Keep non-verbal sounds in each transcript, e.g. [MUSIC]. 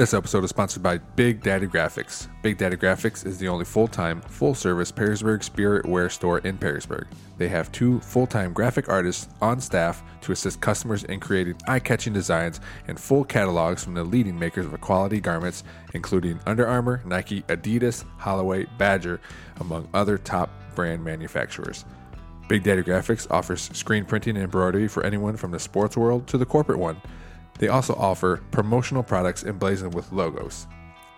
This episode is sponsored by Big Daddy Graphics. Big Daddy Graphics is the only full time, full service Perrysburg spirit wear store in Perrysburg. They have two full time graphic artists on staff to assist customers in creating eye catching designs and full catalogs from the leading makers of quality garments, including Under Armour, Nike, Adidas, Holloway, Badger, among other top brand manufacturers. Big Daddy Graphics offers screen printing and embroidery for anyone from the sports world to the corporate one. They also offer promotional products emblazoned with logos.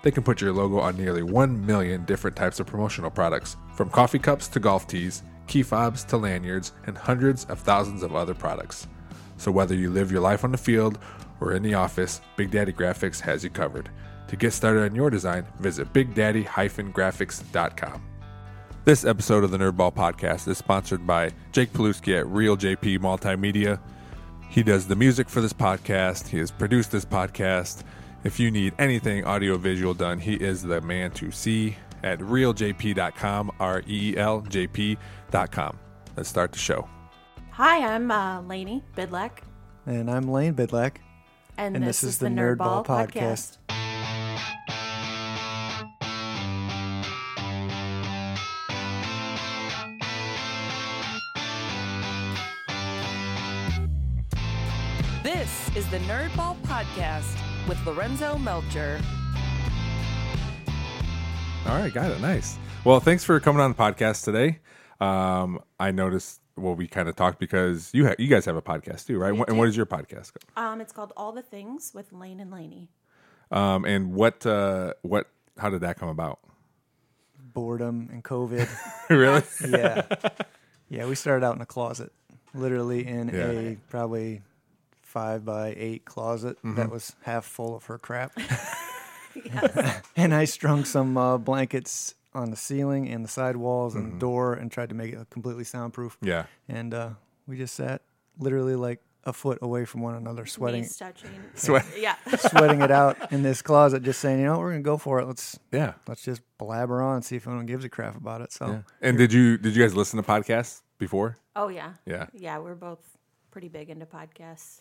They can put your logo on nearly 1 million different types of promotional products, from coffee cups to golf tees, key fobs to lanyards, and hundreds of thousands of other products. So whether you live your life on the field or in the office, Big Daddy Graphics has you covered. To get started on your design, visit bigdaddy-graphics.com. This episode of the Nerdball Podcast is sponsored by Jake Paluski at Reel JP Multimedia. He does the music for this podcast. He has produced this podcast. If you need anything audio visual done, he is the man to see at reeljp.com, R E E L J P.com. Let's start the show. Hi, I'm uh, Lani Bidlack, And I'm Lane Bidlack. and, And this, is, the Nerd Nerdball, podcast. This is the Nerdball Podcast with Lorenzo Melcher. All right, got it. Nice. Well, thanks for coming on the podcast today. Um, I noticed. Well, we kind of talked because you ha- you guys have a podcast too, right? We and what do. is your podcast? Um, it's called All the Things with Lane and Lani. Um, and what uh, what how did that come about? Boredom and COVID. [LAUGHS] really? yeah. Yeah, we started out in a closet, literally in Yeah. a probably five by eight closet Mm-hmm. that was half full of her crap. [LAUGHS] [LAUGHS] and I strung some uh, blankets on the ceiling and the side walls Mm-hmm. and the door and tried to make it completely soundproof. Yeah. And uh, we just sat literally like a foot away from one another, sweating, Knees touching. [LAUGHS] Sweat. Yeah. sweating it out in this closet, just saying, you know, what, we're gonna go for it. Let's Yeah. let's just blabber on and see if anyone gives a crap about it. So Yeah. And did you did you guys listen to podcasts before? Oh yeah. Yeah. Yeah, we're both pretty big into podcasts,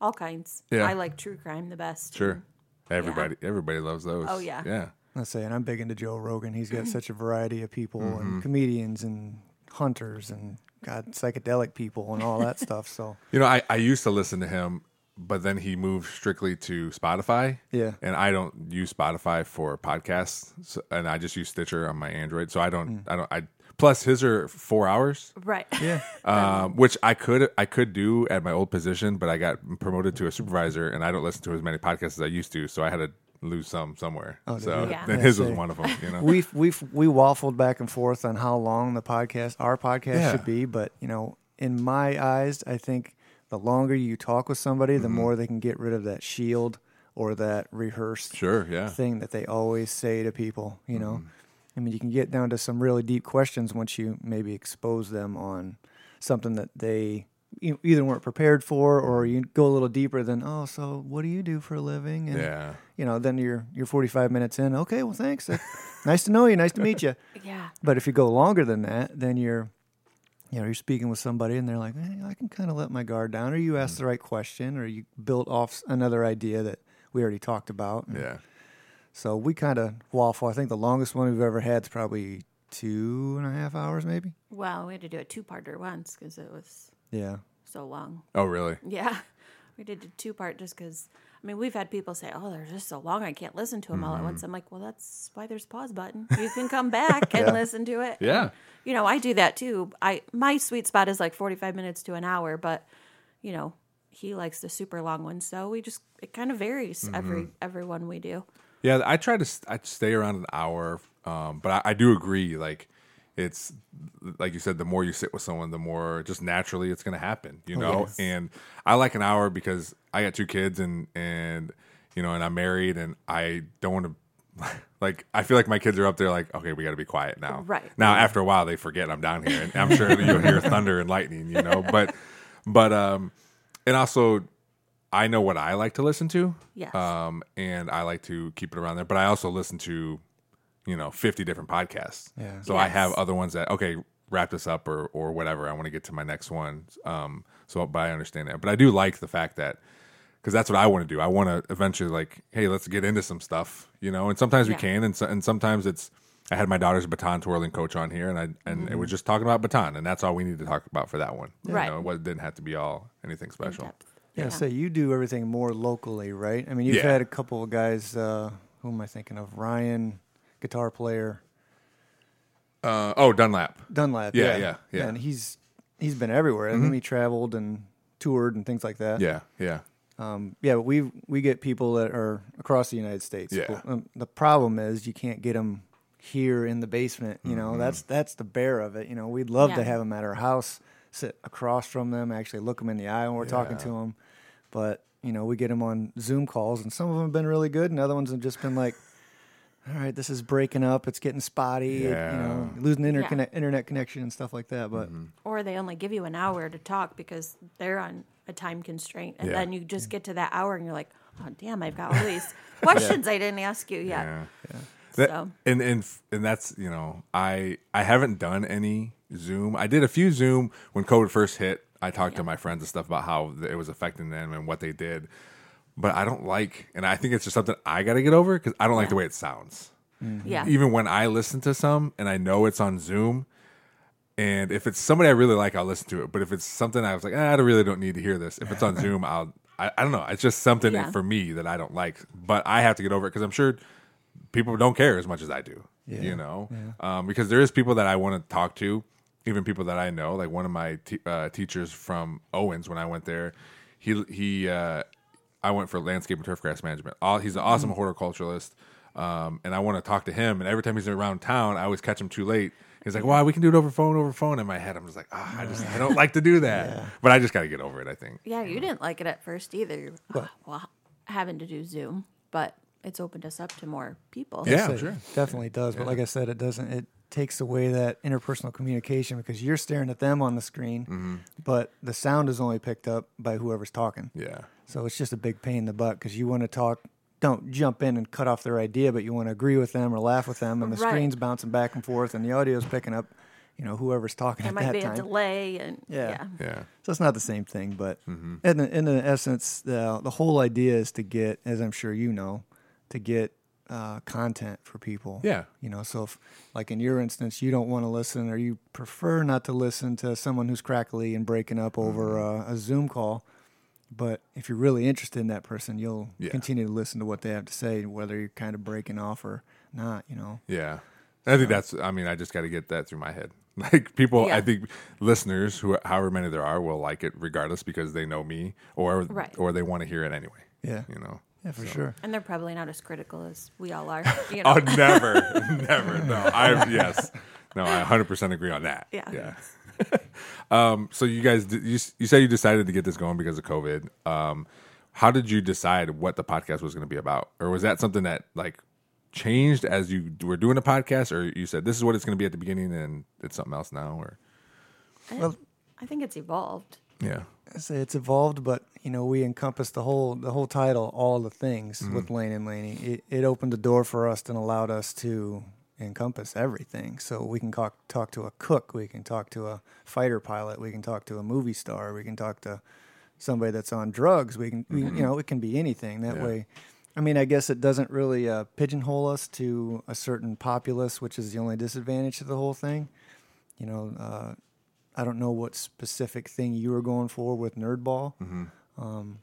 all kinds. Yeah. I like true crime the best. Sure. Everybody everybody loves those. Oh, yeah. Yeah. let's say, and I'm big into Joe Rogan. He's got such a variety of people Mm-hmm. and comedians and hunters and God psychedelic people and all that [LAUGHS] stuff. So You know, I, I used to listen to him, but then he moved strictly to Spotify. Yeah. And I don't use Spotify for podcasts, so, and I just use Stitcher on my Android. So I don't I don't I plus his are 4 hours. Right. yeah, [LAUGHS] Um, which I could I could do at my old position, but I got promoted to a supervisor, and I don't listen to as many podcasts as I used to, so I had to lose some somewhere. Oh, so? Yeah. then Yeah, his was one of them. You know, we've we've we waffled back and forth on how long the podcast, our podcast, Yeah. should be. But you know, in my eyes, I think the longer you talk with somebody, Mm-hmm. the more they can get rid of that shield or that rehearsed sure, yeah, thing that they always say to people. You know, Mm-hmm. I mean, you can get down to some really deep questions once you maybe expose them on something that they e- either weren't prepared for, or you go a little deeper than, oh, so what do you do for a living? And, yeah, You know, then you're you're 45 minutes in. Okay, well, thanks. Uh, nice to know you. Nice to meet you. [LAUGHS] Yeah. But if you go longer than that, then you're, you know, you're speaking with somebody and they're like, hey, I can kind of let my guard down, or you asked the right question, or you built off another idea that we already talked about. And yeah. So we kind of waffle. I think the longest one we've ever had is probably two and a half hours, maybe. Well, we had to do a two-parter once because it was Yeah. so long. Oh, really? Yeah. [LAUGHS] We did a two-part just because. I mean, we've had people say, "Oh, they're just so long, I can't listen to them all at once." Mm-hmm. I'm like, "Well, that's why there's pause button. You can come back and [LAUGHS] Yeah. listen to it." Yeah. you know, I do that too. I my sweet spot is like 45 minutes to an hour, but you know, he likes the super long ones, so we just it kind of varies Mm-hmm. every every one we do. Yeah, I try to I stay around an hour, um, but I, I do agree. Like, it's like you said, the more you sit with someone, the more just naturally it's going to happen. You know, yes. and I like an hour because I got two kids and and you know, and I'm married, and I don't want to. [LAUGHS] Like I feel like my kids are up there, like okay, we got to be quiet now. Right. now, after a while, they forget I'm down here, and I'm sure you'll hear [LAUGHS] thunder and lightning. You know, but but um, and also I know what I like to listen to. Yes. Um, and I like to keep it around there. But I also listen to, you know, 50 different podcasts. Yeah. So I have other ones that, okay, wrap this up or, or whatever. I want to get to my next one. Um, so, but I understand that. But I do like the fact that because that's what I want to do. I want to eventually like, hey, let's get into some stuff, you know. And sometimes we can, and so, and sometimes it's. I had my daughter's baton twirling coach on here, and I and it was just talking about baton, and that's all we need to talk about for that one. You Right. know, it didn't have to be all anything special. Depth. Yeah, so you do everything more locally, right? I mean, you've Yeah. had a couple of guys. Uh, who am I thinking of? Ryan, guitar player, Uh, oh, Dunlap. Dunlap. Yeah, yeah, yeah. And he's he's been everywhere. I mean, he traveled and toured and things like that. Yeah, yeah, Um, yeah, but we we get people that are across the United States. Yeah. But, um, the problem is you can't get them here in the basement. You Mm-hmm. know, that's that's the bear of it. You know, we'd love to have them at our house, sit across from them, actually look them in the eye when we're talking to them. But you know, we get them on Zoom calls, and some of them have been really good, and other ones have just been like. All right, this is breaking up. It's getting spotty. You know, Yeah. losing Yeah. interconnect, internet connection and stuff like that. But Mm-hmm. Or they only give you an hour to talk because they're on a time constraint, and Yeah. then you just get to that hour and you're like, oh damn, I've got all [LAUGHS] these questions I didn't ask you yet. yeah. That- So and and and that's you know I I haven't done any Zoom. I did a few Zoom when COVID first hit. I talked to my friends and stuff about how it was affecting them and what they did. But I don't like, and I think it's just something I got to get over because I don't like the way it sounds. yeah, Even when I listen to some and I know it's on Zoom, and if it's somebody I really like, I'll listen to it. But if it's something I was like, "Ah, I really don't need to hear this. If it's on [LAUGHS] Zoom, I'll. I, I don't know. It's just something Yeah. for me that I don't like. But I have to get over it because I'm sure people don't care as much as I do. You know, um, because there is people that I want to talk to, even people that I know. Like one of my te- uh, teachers from Owens when I went there, he he uh, I went for landscape and turf grass management. All he's an awesome horticulturalist, um, and I want to talk to him. And every time he's around town, I always catch him too late. He's like, "Well, we can do it over phone, over phone." In my head, I'm just like, "Ah, I just I don't like to do that." [LAUGHS] But I just got to get over it. I think. yeah. You didn't like it at first either. Well, having to do Zoom, but it's opened us up to more people. Yeah, So it sure. Definitely does. But like I said, it doesn't. It takes away that interpersonal communication because you're staring at them on the screen, Mm-hmm. but the sound is only picked up by whoever's talking. Yeah. So it's just a big pain in the butt because you want to talk. Don't jump in and cut off their idea, but you want to agree with them or laugh with them, and the Right. screen's bouncing back and forth, and the audio's picking up, you know, whoever's talking There at might be a delay, and Yeah. yeah, Yeah. So it's not the same thing, but Mm-hmm. in, the, in the essence, the the whole idea is to get, as I'm sure you know, to get uh, content for people. Yeah. You know, so if, like in your instance, you don't want to listen or you prefer not to listen to someone who's crackly and breaking up over uh, a Zoom call, but if you're really interested in that person, you'll Yeah. continue to listen to what they have to say, whether you're kind of breaking off or not. You know. Yeah. I think that's. I mean, I just got to get that through my head. [LAUGHS] Like people, I think listeners, who however many there are, will like it regardless because they know me, or Right. or they want to hear it anyway. Yeah. You know. Yeah, for sure. and they're probably not as critical as we all are. [LAUGHS] You Oh, never, [LAUGHS] never. No, I yes, no, I 100 percent agree on that. Yeah. Yeah. [LAUGHS] um. So you guys, you you said you decided to get this going because of COVID. Um. How did you decide what the podcast was going to be about, or was that something that like changed as you were doing the podcast, or you said this is what it's going to be at the beginning and it's something else now, or Well, I think it's evolved. yeah. I say it's evolved, but you know we encompass the whole the whole title, all the things Mm-hmm. with Lane and Lani. It, it opened the door for us and allowed us to encompass everything. So we can talk talk to a cook, we can talk to a fighter pilot, we can talk to a movie star, we can talk to somebody that's on drugs. We can we, you know it can be anything that Mm-hmm. Yeah. way. I mean, I guess it doesn't really uh, pigeonhole us to a certain populace, which is the only disadvantage to the whole thing. You know, uh, I don't know what specific thing you were going for with Nerdball. Mm-hmm. Um,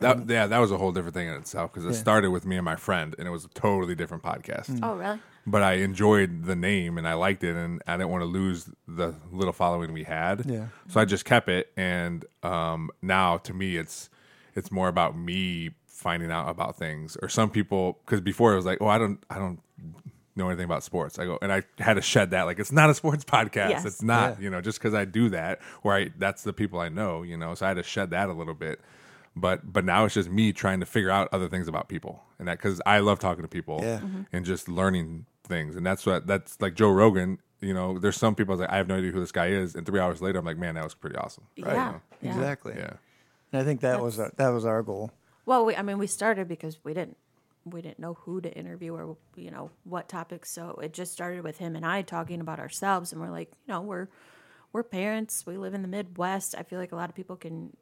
that, yeah, that was a whole different thing in itself because it Yeah. started with me and my friend, and it was a totally different podcast. Mm. Oh, really? But I enjoyed the name and I liked it, and I didn't want to lose the little following we had. Yeah. So I just kept it, and um, now to me, it's it's more about me finding out about things. Or some people, because before it was like, oh, I don't, I don't know anything about sports. I go, and I had to shed that. Like, it's not a sports [LAUGHS] podcast. Yes. It's not, Yeah. you know, just because I do that, or I that's the people I know, you know. So I had to shed that a little bit. But but now it's just me trying to figure out other things about people, and that because I love talking to people Yeah. Mm-hmm. and just learning things, and that's what that's like Joe Rogan. You know, there's some people I was like, I have no idea who this guy is, and three hours later, I'm like, man, that was pretty awesome. Yeah. yeah. Exactly. Yeah, And I think that was our, that was our goal. Well, we, I mean, we started because we didn't we didn't know who to interview or you know what topics. So it just started with him and I talking about ourselves, and we're like, you know, we're we're parents. We live in the Midwest. I feel like a lot of people can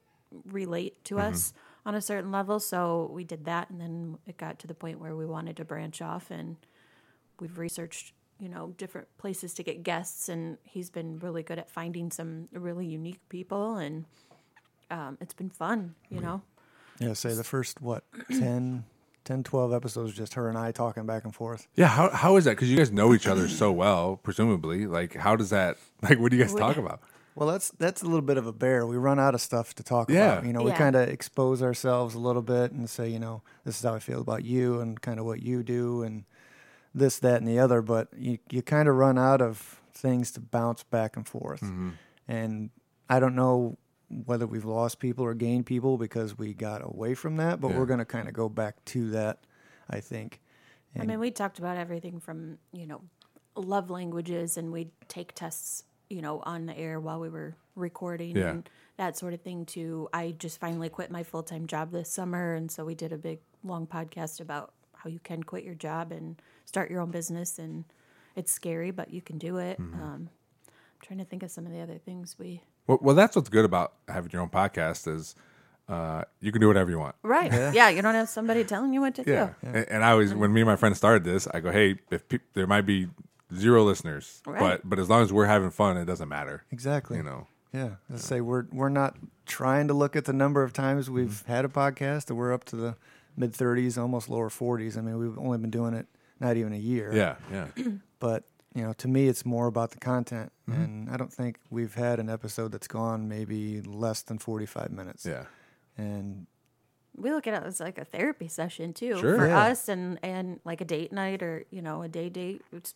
relate to us. on a certain level. So we did that, and then it got to the point where we wanted to branch off, and we've researched, you know, different places to get guests, and he's been really good at finding some really unique people, and um, it's been fun, you know. Yeah, say the first what 10, 10, 12 episodes just her and I talking back and forth. Yeah, how how is that? Because you guys know each other so well, presumably. Like, how does that? [LAUGHS] Like, what do you guys We- talk about? Well, that's that's a little bit of a bear. We run out of stuff to talk Yeah. about. You know, we Yeah. kind of expose ourselves a little bit and say, you know, this is how I feel about you and kind of what you do and this, that, and the other. But you you kind of run out of things to bounce back and forth. Mm-hmm. And I don't know whether we've lost people or gained people because we got away from that, but Yeah. we're going to kind of go back to that. I think. I mean, we talked about everything from, you know, love languages and we'd take tests, you know, on the air while we were recording Yeah. and that sort of thing to I just finally quit my full time job this summer and so we did a big long podcast about how you can quit your job and start your own business and it's scary, but you can do it. Mm-hmm. Um, I'm trying to think of some of the other things we Well, well, that's what's good about having your own podcast is uh, you can do whatever you want. Right. Yeah. you don't have somebody telling you what to Yeah. do. And, and I always, when me and my friend started this, I go, hey, if peop there might be zero listeners, Right. but but as long as we're having fun, it doesn't matter. Exactly. You know. Yeah, let's say we're we're not trying to look at the number of times we've Mm-hmm. had a podcast. and We're up to the mid thirties, almost lower forties. I mean, we've only been doing it not even a year. Yeah. Yeah. But you know, to me, it's more about the content, Mm-hmm. and I don't think we've had an episode that's gone maybe less than forty five minutes. yeah. And we look at it as like a therapy session too Sure. for Yeah. us and and like a date night or you know a day date it's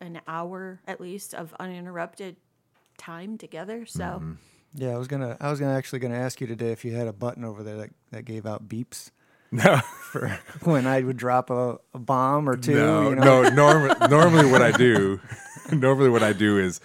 an hour at least of uninterrupted time together so Mm-hmm. yeah, I was gonna I was gonna actually gonna ask you today if you had a button over there that that gave out beeps No. for [LAUGHS] when I would drop a, a bomb or two. no, you know? no. Norm- normally, what I do, [LAUGHS] normally what I do is,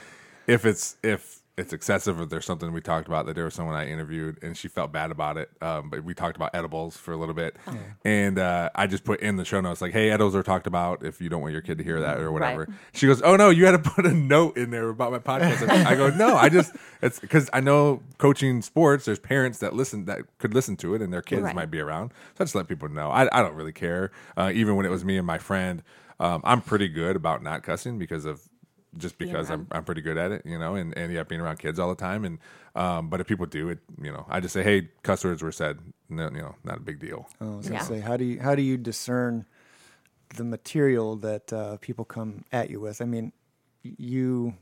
if it's if it's excessive, or there's something we talked about that there was someone I interviewed and she felt bad about it, um, but we talked about edibles for a little bit, and uh, I just put in the show notes like, "Hey, edibles are talked about. If you don't want your kid to hear that or whatever." Right. She goes, "Oh no, you had to [LAUGHS] put a note in there about my podcast." I go, "No, I just it's because I know coaching sports. There's parents that listen that could listen to it, and their kids Right. might be around. So I just let people know. I, I don't really care. Uh, even when it was me and my friend, um, I'm pretty good about not cussing because of just because I'm. I'm pretty good at it, you know, and, and yeah, being around kids all the time. And um, but if people do it, you know, I just say, hey, cuss words were said. No, you know, not a big deal. Oh, I was gonna Yeah. say, how do you how do you discern the material that uh, people come at you with? I mean, you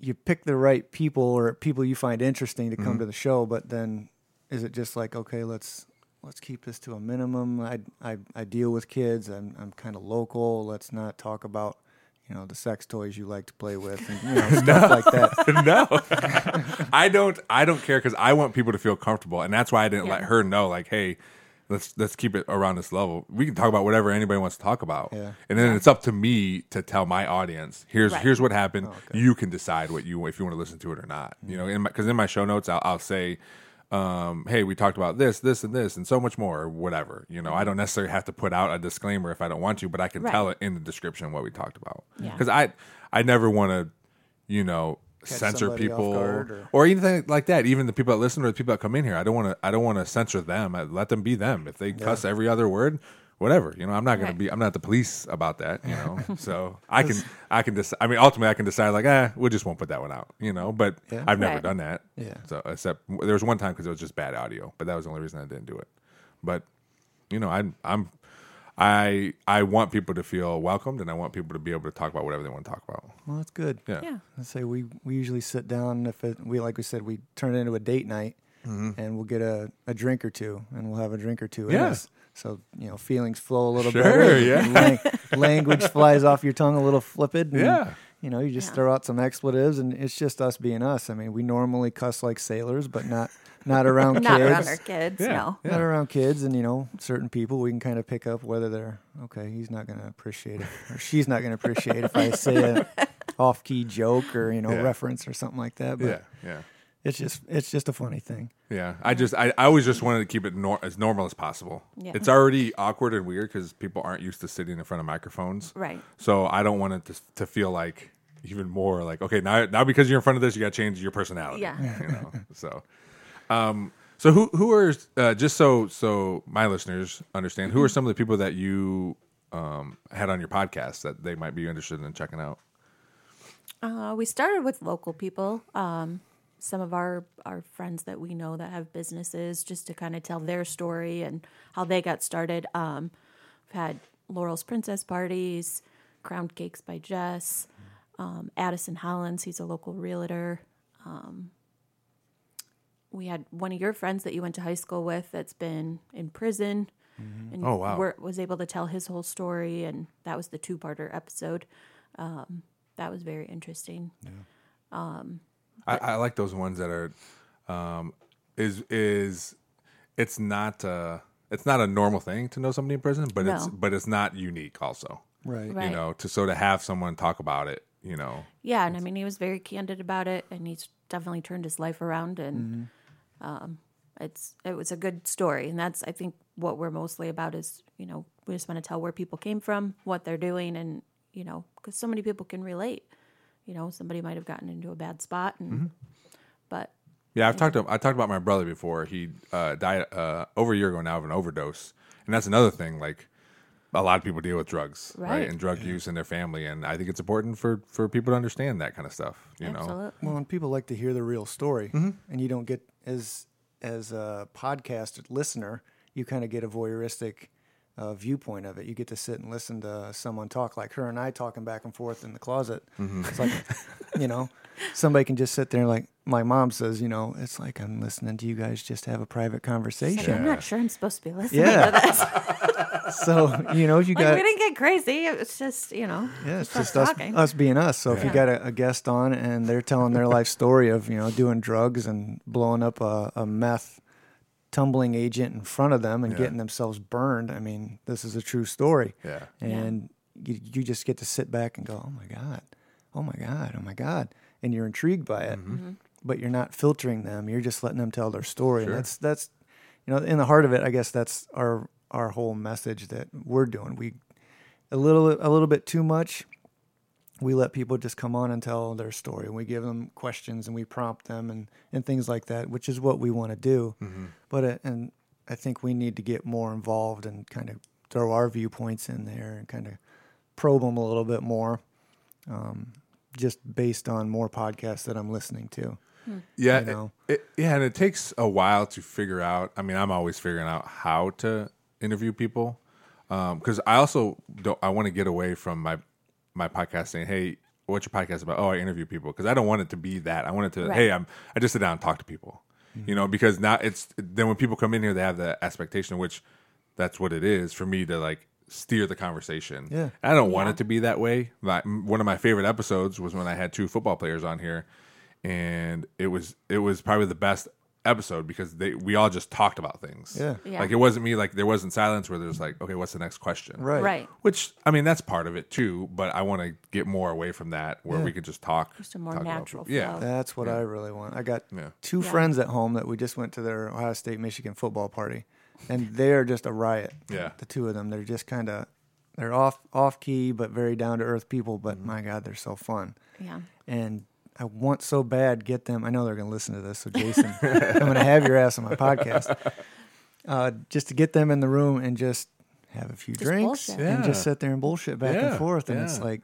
you pick the right people or people you find interesting to come to the show, but then is it just like okay, let's let's keep this to a minimum? I I, I deal with kids. I'm I'm kind of local. Let's not talk about. You know the sex toys you like to play with, and you know, [LAUGHS] stuff like that. [LAUGHS] no, [LAUGHS] I don't. I don't care because I want people to feel comfortable, and that's why I didn't let her know. Like, hey, let's let's keep it around this level. We can talk about whatever anybody wants to talk about, Yeah. and then it's up to me to tell my audience. Here's Right. here's what happened. Oh, okay. You can decide what you if you want to listen to it or not. You mm. know, because in, my show notes I'll, I'll say. Um, hey, we talked about this, this, and this, and so much more, or whatever. You know, I don't necessarily have to put out a disclaimer if I don't want to, but I can Right. tell it in the description what we talked about. Yeah. Because I, I never want to, you know, censor people or- or anything like that. Even the people that listen or the people that come in here, I don't want to. I don't want to censor them. I let them be them. If they cuss every other word, whatever. You know, I'm not going Right. to be. I'm not the police about that. You know, [LAUGHS] so I can. I can decide. I mean, ultimately, I can decide like, eh, we just won't put that one out. You know, but Yeah. I've never Right. done that. Yeah. So except there was one time because it was just bad audio, but that was the only reason I didn't do it. But you know, I'm. I'm. I I want people to feel welcomed, and I want people to be able to talk about whatever they want to talk about. Well, that's good. Yeah. yeah I say we we usually sit down if it, we like we said we turn it into a date night and we'll get a, a drink or two and we'll have a drink or two in Yeah. Us. So you know feelings flow a little Sure, better. yeah. Lang- language flies off your tongue a little flippant. And, Yeah. You know, you just Yeah. throw out some expletives and it's just us being us. I mean, we normally cuss like sailors, but not not around [LAUGHS] not kids. around our kids Yeah. no Not around kids, and you know, certain people we can kind of pick up whether they're okay. He's not going to appreciate it, or she's not going to appreciate if I say a [LAUGHS] off-key joke or you know Yeah. reference or something like that. But Yeah. Yeah. It's just it's just a funny thing. Yeah, I just I, I always just wanted to keep it nor- as normal as possible. Yeah. It's already awkward and weird because people aren't used to sitting in front of microphones. Right. So I don't want it to, to feel like even more like okay now now because you're in front of this you got to change your personality. Yeah. You know. [LAUGHS] so, um, So who who are uh, just so so my listeners understand who are some of the people that you um, had on your podcast that they might be interested in checking out? Uh, we started with local people. Um, some of our our friends that we know that have businesses, just to kind of tell their story and how they got started. Um, we've had Laurel's Princess Parties, Crowned Cakes by Jess, um, Addison Hollins. He's a local realtor. Um, we had one of your friends that you went to high school with that's been in prison. And Oh, wow. were- was able to tell his whole story, and that was the two-parter episode. Um, that was very interesting. I, I like those ones that are um, is is it's not uh, it's not a normal thing to know somebody in prison, but it's but it's not unique also. Right. Right. You know, to so to have someone talk about it, you know, Yeah, and I mean, he was very candid about it, and he's definitely turned his life around, and um, it's it was a good story, and that's I think what we're mostly about is you know we just want to tell where people came from, what they're doing, and you know because so many people can relate. You know, somebody might have gotten into a bad spot, and but Yeah, I've talked to I talked about my brother before. He uh, died uh, over a year ago now of an overdose, and that's another thing. Like a lot of people deal with drugs, right, Right. and drug use in their family, and I think it's important for for people to understand that kind of stuff. You know, Well, and people like to hear the real story, and you don't get as as a podcast listener, you kind of get a voyeuristic uh, viewpoint of it. You get to sit and listen to someone talk, like her and I talking back and forth in the closet. It's like, [LAUGHS] you know, somebody can just sit there like my mom says, you know, it's like I'm listening to you guys just have a private Like, conversation. I'm not sure I'm supposed to be listening Yeah. to this. [LAUGHS] So you know, you Like got we didn't get crazy. It's just you know, Yeah, it's us just us, us being us. So if you got a, a guest on and they're telling their life story of you know doing drugs and blowing up a, a meth tumbling agent in front of them and Yeah. getting themselves burned, I mean, this is a true story. Yeah. And you you just get to sit back and go, oh my god, oh my god, oh my god, and you're intrigued by it, Mm-hmm. but you're not filtering them. You're just letting them tell their story. Sure. And that's that's you know in the heart of it, I guess that's our our whole message that we're doing. We a little a little bit too much we let people just come on and tell their story and we give them questions and we prompt them and, and things like that which is what we want to do but uh, and i think we need to get more involved and kind of throw our viewpoints in there and kind of probe them a little bit more um, just based on more podcasts that i'm listening to Yeah, you know? it, it- yeah, and it takes a while to figure out. I mean, I'm always figuring out how to interview people because I also don't. I want to get away from my my podcast saying, "Hey, what's your podcast about?" Oh, I interview people because I don't want it to be that. I want it to, Right. "Hey, I'm I just sit down and talk to people." Mm-hmm. You know, because now it's then when people come in here, they have the expectation, which that's what it is for me to like steer the conversation. Yeah. I don't want it to be that way. My, one of my favorite episodes was when I had two football players on here, and it was it was probably the best episode because they we all just talked about things. Yeah. Yeah. Like it wasn't me like there wasn't silence where there's like okay what's the next question right right. which I mean that's part of it too but I want to get more away from that where Yeah. we could just talk Just a more talk about natural yeah. That's what I really want. I got Yeah. two Yeah. friends at home that we just went to their Ohio State Michigan football party, and they're just a riot. Yeah. the two of them. They're just kind of they're off off key but very down to earth people. But Mm-hmm. my God, they're so fun. Yeah. And I want so bad get them. I know they're going to listen to this. So Jason, [LAUGHS] I'm going to have your ass on my podcast, uh, just to get them in the room and just have a few Just drinks bullshit. and just sit there and bullshit back Yeah, and forth. And it's like,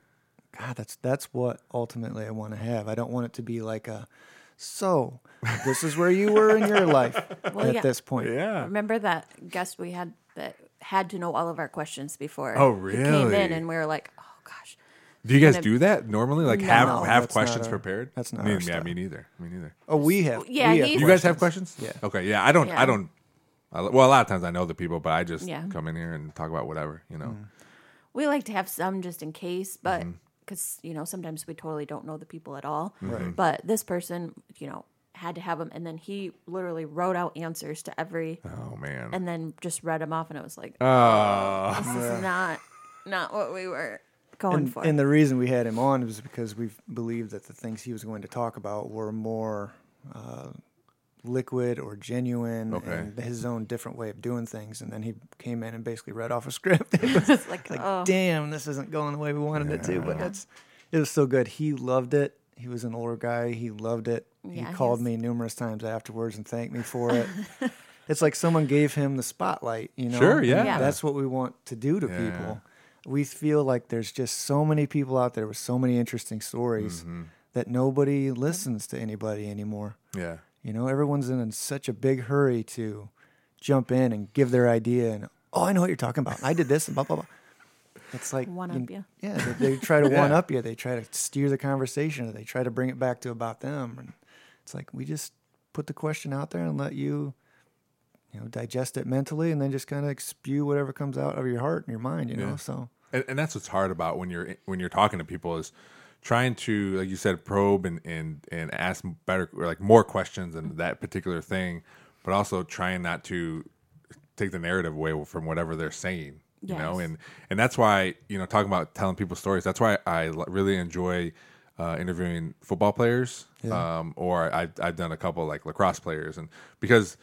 God, that's that's what ultimately I want to have. I don't want it to be like a. So, this is where you were in your life [LAUGHS] Well, at yeah. this point. yeah Remember that guest we had that had to know all of our questions before? Oh, He came in and we were like, oh gosh. Do you guys gonna- do that normally like No. have No, have that's not questions our- prepared that's not me, our yeah style. me neither me neither Oh, we have. Yeah, we have he- you guys have questions Yeah. okay yeah I don't Yeah. I don't I, well a lot of times I know the people but I just Yeah. come in here and talk about whatever you know We like to have some just in case, but Mm-hmm. because, you know, sometimes we totally don't know the people at all. Right. But this person, you know, had to have them. And then he literally wrote out answers to every, oh man and then just read them off. And it was like, oh this is not, not what we were going And, for. and the reason we had him on was because we believed that the things he was going to talk about were more uh, liquid or genuine Okay. and his own different way of doing things. And then he came in and basically read off a [LAUGHS] script. it was it's like, like, oh, damn, this isn't going the way we wanted it to. But that's it was so good. He loved it. he was an older guy. He loved it. Yeah, he he called was- me numerous times afterwards and thanked me for it. [LAUGHS] it's like someone gave him the spotlight, you know. Sure, yeah. Yeah. That's what we want to do to Yeah. people. We feel like there's just so many people out there with so many interesting stories Mm-hmm. that nobody listens to anybody anymore. Yeah. You know, everyone's in such a big hurry to jump in and give their idea and oh, I know what you're talking about. I did this and blah blah blah. It's like One you- up ya. Yeah, they, they try to [LAUGHS] Yeah. one up you. They try to steer the conversation. Or they try to bring it back to about them. And it's like we just put the question out there and let you, you know, digest it mentally, and then just kind of spew whatever comes out of your heart and your mind. You know, Yeah. so and, and that's what's hard about when you're when you're talking to people is trying to like you said probe and and and ask better or like more questions than that particular thing but also trying not to take the narrative away from whatever they're saying you know and and that's why you know talking about telling people stories that's why I really enjoy uh, interviewing football players um, or I've, I've done a couple like lacrosse players and because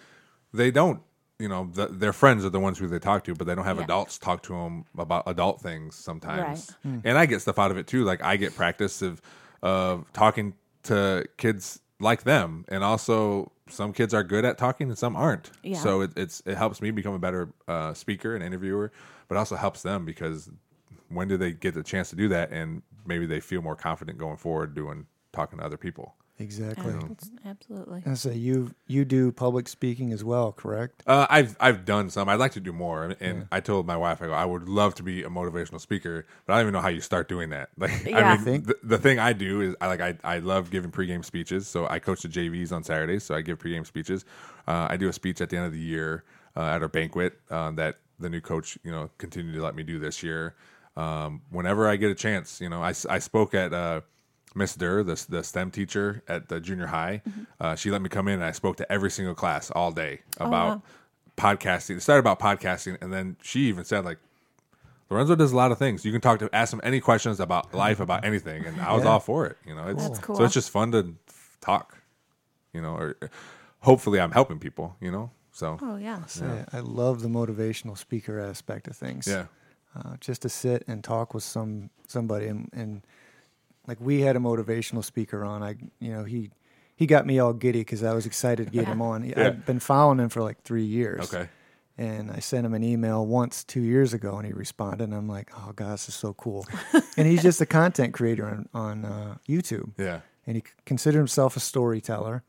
they don't you know the, their friends are the ones who they talk to but they don't have Yeah. adults talk to them about adult things sometimes. Right. and i get stuff out of it too. Like i get practice of of talking to kids like them. And also some kids are good at talking and some aren't. Yeah. so it, it's it helps me become a better uh, speaker and interviewer but also helps them because when do they get the chance to do that? And maybe they feel more confident going forward doing talking to other people exactly. Abs- Absolutely. And so you you do public speaking as well, correct? Uh, I've I've done some. I'd like to do more, and, and I told my wife, I go, I would love to be a motivational speaker, but I don't even know how you start doing that. [LAUGHS] Like, Yeah. I mean, the, the thing I do is I like I, I love giving pregame speeches. So I coach the JVs on Saturdays, so I give pregame speeches. Uh, I do a speech at the end of the year uh, at a banquet uh, that the new coach, you know, continued to let me do this year. Um, whenever I get a chance, you know, I, s- I spoke at. Miss Durr, the, the STEM teacher at the junior high, uh, she let me come in and I spoke to every single class all day about wow. podcasting. It started about podcasting, and then she even said like, Lorenzo does a lot of things. You can talk to ask him any questions about life, about [LAUGHS] anything, and I was Yeah. all for it. You know, it's, That's cool. So it's just fun to talk. You know, or hopefully I'm helping people. You know, so Oh yeah. So I love the motivational speaker aspect of things. yeah, uh, just to sit and talk with some somebody and, and like we had a motivational speaker on. I you know he he got me all giddy because i was excited to get him on. Yeah. i've been following him for like three years. Okay, and i sent him an email once two years ago and he responded and i'm like oh god this is so cool. [LAUGHS] And he's just a content creator on, on uh, youtube. Yeah, and he considered himself a storyteller,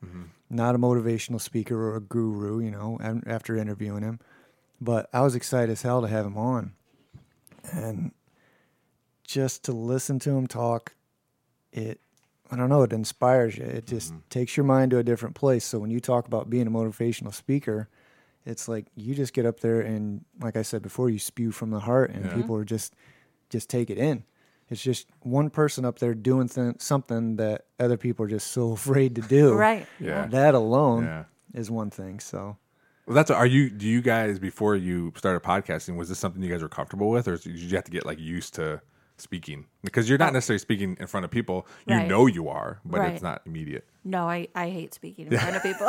not a motivational speaker or a guru, you know, an- after interviewing him. But I was excited as hell to have him on. And just to listen to him talk, it, I don't know, it inspires you. It just mm-hmm. takes your mind to a different place. So when you talk about being a motivational speaker, it's like you just get up there and, like I said before, you spew from the heart, and Yeah. people are just, just take it in. It's just one person up there doing th- something that other people are just so [LAUGHS] afraid to do. Right. Yeah. That alone yeah. is one thing. So Well, that's are you? Do you guys before you started podcasting? Was this something you guys were comfortable with, or did you have to get like used to speaking? Because you're not oh. necessarily speaking in front of people. You Right. know you are, but Right. it's not immediate. No, I, I hate speaking in [LAUGHS] front of people.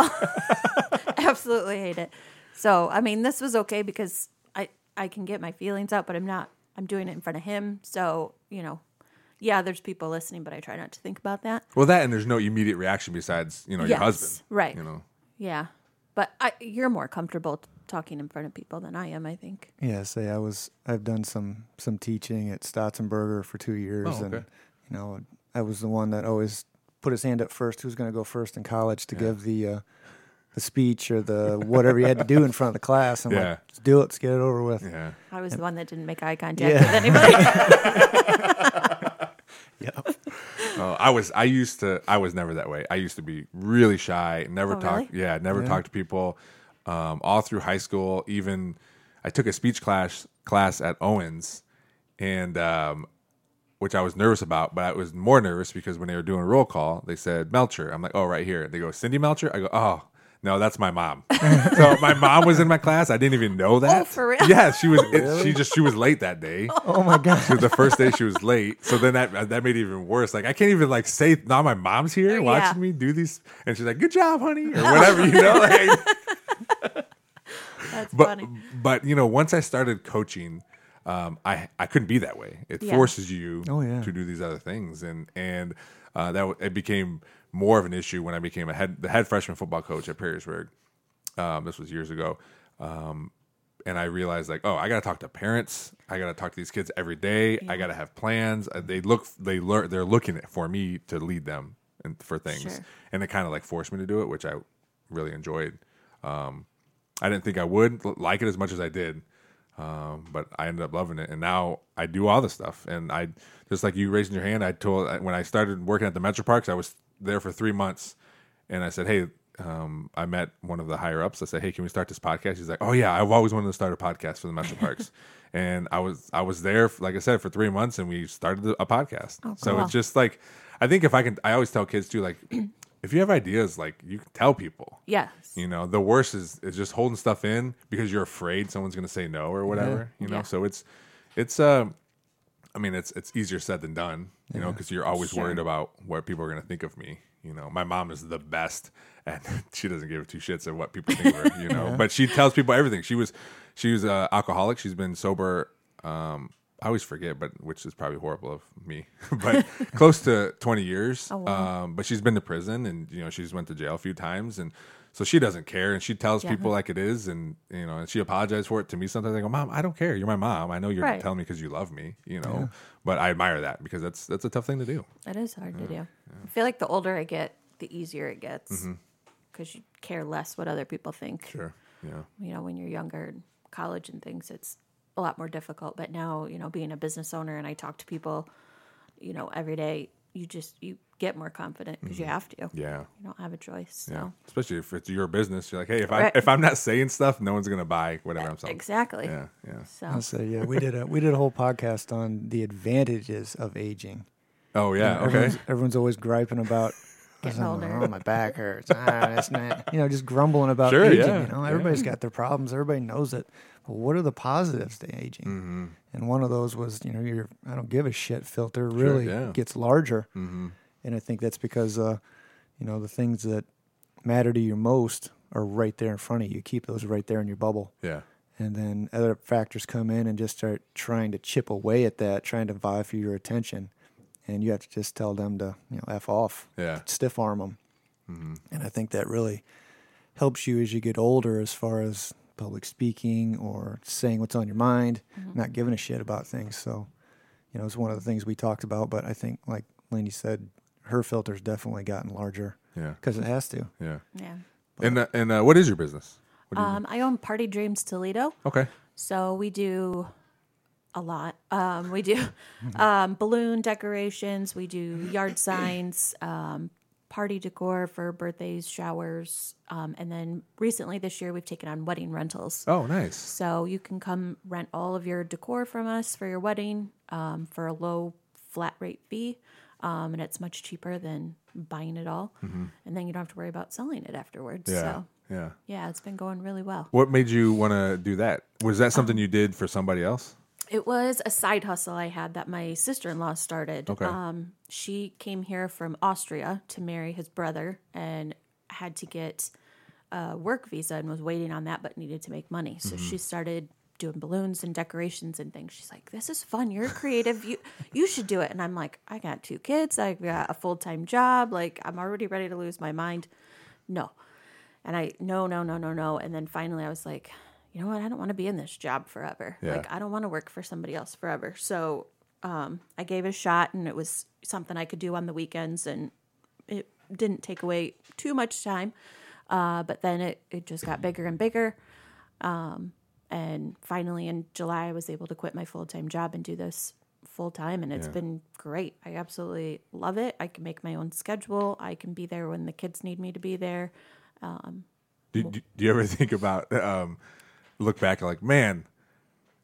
[LAUGHS] Absolutely hate it. So, I mean, this was okay because I, I can get my feelings out, but I'm not, I'm doing it in front of him. So, you know, yeah, there's people listening, but I try not to think about that. Well, that and there's no immediate reaction besides you know your husband, right. You know, Yeah. But I, you're more comfortable talking in front of people than I am, I think. yeah, say I was I've done some some teaching at Stautzenberger for two years, Oh, and you know I was the one that always put his hand up first. Who's going to go first in college to give the uh, the speech or the whatever you had to do in front of the class? I'm Yeah. like, let's do it. Let's get it over with. yeah. I was the one that didn't make eye contact Yeah. with anybody. [LAUGHS] Yep. Oh, I was. I used to. I was never that way. I used to be really shy. Never Oh, talk. really? Yeah, never Yeah. talk to people. Um, all through high school, even I took a speech class class at Owens, and um, which I was nervous about. But I was more nervous because when they were doing roll call, they said Melcher. I'm like, oh, right here. They go Cindy Melcher. I go, oh. No, that's my mom. [LAUGHS] so my mom was in my class. I didn't even know that. Oh, for real? Yeah, she was. it- she just she was late that day. [LAUGHS] Oh my god. It was the first day she was late. So then that that made it even worse. Like I can't even like say now my mom's here Yeah. watching me do these, and she's like, "Good job, honey," or [LAUGHS] whatever, you know. Like, That's but funny. but you know, once I started coaching, um, I I couldn't be that way. It Yeah. forces you Oh, yeah. to do these other things, and and uh, that w- it became more of an issue when I became a head the head freshman football coach at Perrysburg. Um, this was years ago. Um, and I realized like, oh, I got to talk to parents. I got to talk to these kids every day. I got to have plans. Uh, They look, they learn, they're looking for me to lead them and for things, Sure. and it kind of like forced me to do it, which I really enjoyed. Um, I didn't think I would like it as much as I did, um, but I ended up loving it, and now I do all the stuff. And I just like you raising your hand. I told when I started working at the Metro Parks, I was there for three months, and I said, "Hey." Um, I met one of the higher ups. I said, "Hey, can we start this podcast?" He's like, "Oh yeah, I've always wanted to start a podcast for the Metro Parks." [LAUGHS] and I was I was there, like I said, for three months, and we started a podcast. So cool. it's just like I think if I can, I always tell kids too, like if you have ideas, like you can tell people. Yes. You know, the worst is is just holding stuff in because you're afraid someone's going to say no or whatever. You know, Yeah. so it's it's uh, I mean, it's it's easier said than done. You know, because you're always Sure. worried about what people are going to think of me. You know, my mom is the best, [LAUGHS] and she doesn't give two shits of what people think of her. You know, [LAUGHS] but she tells people everything. She was she was uh, alcoholic. She's been sober. Um, I always forget, but which is probably horrible of me. [LAUGHS] but close to [LAUGHS] twenty years. Oh, wow. Um, but she's been to prison, and you know she's went to jail a few times, and so she doesn't care, and she tells Yeah. people like it is, and you know, and she apologizes for it to me. Sometimes I go, "Mom, I don't care. You're my mom. I know you're Right. telling me because you love me, you know." But I admire that because that's that's a tough thing to do. It is hard to do. I feel like the older I get, the easier it gets Mm-hmm. because you care less what other people think. Sure. Yeah. You know, when you're younger, college and things, it's a lot more difficult. But now, you know, being a business owner and I talk to people, you know, every day, you just you get more confident because you have to. Mm-hmm. Yeah. You don't have a choice. So Yeah. Especially if it's your business, you're like, hey, if I if I'm not saying stuff, no one's gonna buy whatever I'm selling. exactly. Yeah. Yeah. So I'll say, yeah, we did a we did a whole podcast on the advantages of aging. Oh yeah. Okay. Everyone's, everyone's always griping about Getting older. Oh, my back hurts. Ah, that's not. [LAUGHS] You know, just grumbling about Sure, aging. yeah, You know, yeah. everybody's got their problems. Everybody knows it. But what are the positives to aging? Mm-hmm. And one of those was, you know, your I don't give a shit filter really yeah. gets larger. Mm-hmm. And I think that's because, uh, you know, the things that matter to you most are right there in front of you. Keep those right there in your bubble. Yeah. And then other factors come in and just start trying to chip away at that, trying to vie for your attention. And you have to just tell them to, you know, F off, Yeah. stiff arm them. And I think that really helps you as you get older as far as public speaking or saying what's on your mind, not giving a shit about things. So, you know, it's one of the things we talked about. But I think, like Lani said, her filter's definitely gotten larger Yeah. because it has to. Yeah. yeah. And uh, and uh, what is your business? What do you Um, I own Party Dreams Toledo. Okay. So we do a lot. Um, we do [LAUGHS] um, balloon decorations. We do yard signs, um, party decor for birthdays, showers, um, and then recently this year we've taken on wedding rentals. Oh, nice. So you can come rent all of your decor from us for your wedding um, for a low flat rate fee. Um, and it's much cheaper than buying it all. And then you don't have to worry about selling it afterwards. Yeah. So, Yeah. yeah, it's been going really well. What made you want to do that? Was that something you did for somebody else? It was a side hustle I had that my sister in law started. Okay. Um, she came here from Austria to marry his brother and had to get a work visa and was waiting on that, but needed to make money. So she started doing balloons and decorations and things. She's like, "This is fun. You're creative. You you should do it." And I'm like, "I got two kids. I got a full time job. Like I'm already ready to lose my mind." No. And I no no no no no. And then finally I was like, you know what? I don't want to be in this job forever. Yeah. Like I don't want to work for somebody else forever. So um, I gave it a shot, and it was something I could do on the weekends, and it didn't take away too much time. Uh, but then it it just got bigger and bigger. Um, and finally, in July, I was able to quit my full time job and do this full time, and it's Yeah. been great. I absolutely love it. I can make my own schedule. I can be there when the kids need me to be there. Do, do, do you ever [LAUGHS] think about um, look back and like, man,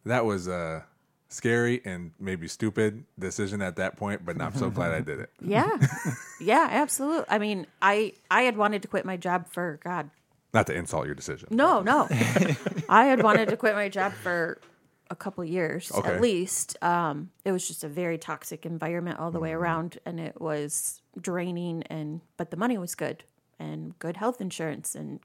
that was a scary and maybe stupid decision at that point, but I'm so glad I did it. [LAUGHS] Yeah, [LAUGHS] yeah, absolutely. I mean, I I had wanted to quit my job for God. Not to insult your decision. No, no, [LAUGHS] I had wanted to quit my job for a couple years Okay. at least. Um, it was just a very toxic environment all the way Mm-hmm. around, and it was draining. And but the money was good and good health insurance, and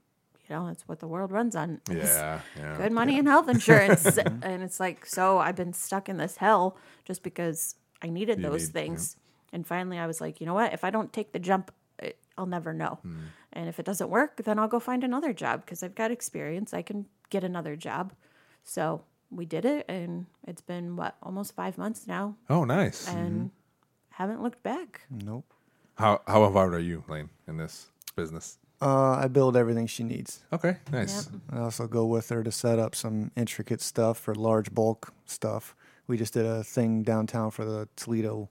you know, that's what the world runs on. Yeah, yeah. Good money and health insurance. [LAUGHS] and it's like, so I've been stuck in this hell just because I needed You those need- things. And finally I was like, you know what? If I don't take the jump, I- I'll never know. Hmm. And if it doesn't work, then I'll go find another job because I've got experience. I can get another job. So we did it. And it's been, what, almost five months now. Oh, nice. And haven't looked back. Nope. How how involved are you, Lane, in this business? Uh, I build everything she needs. Okay, nice. Yep. I also go with her to set up some intricate stuff for large bulk stuff. We just did a thing downtown for the Toledo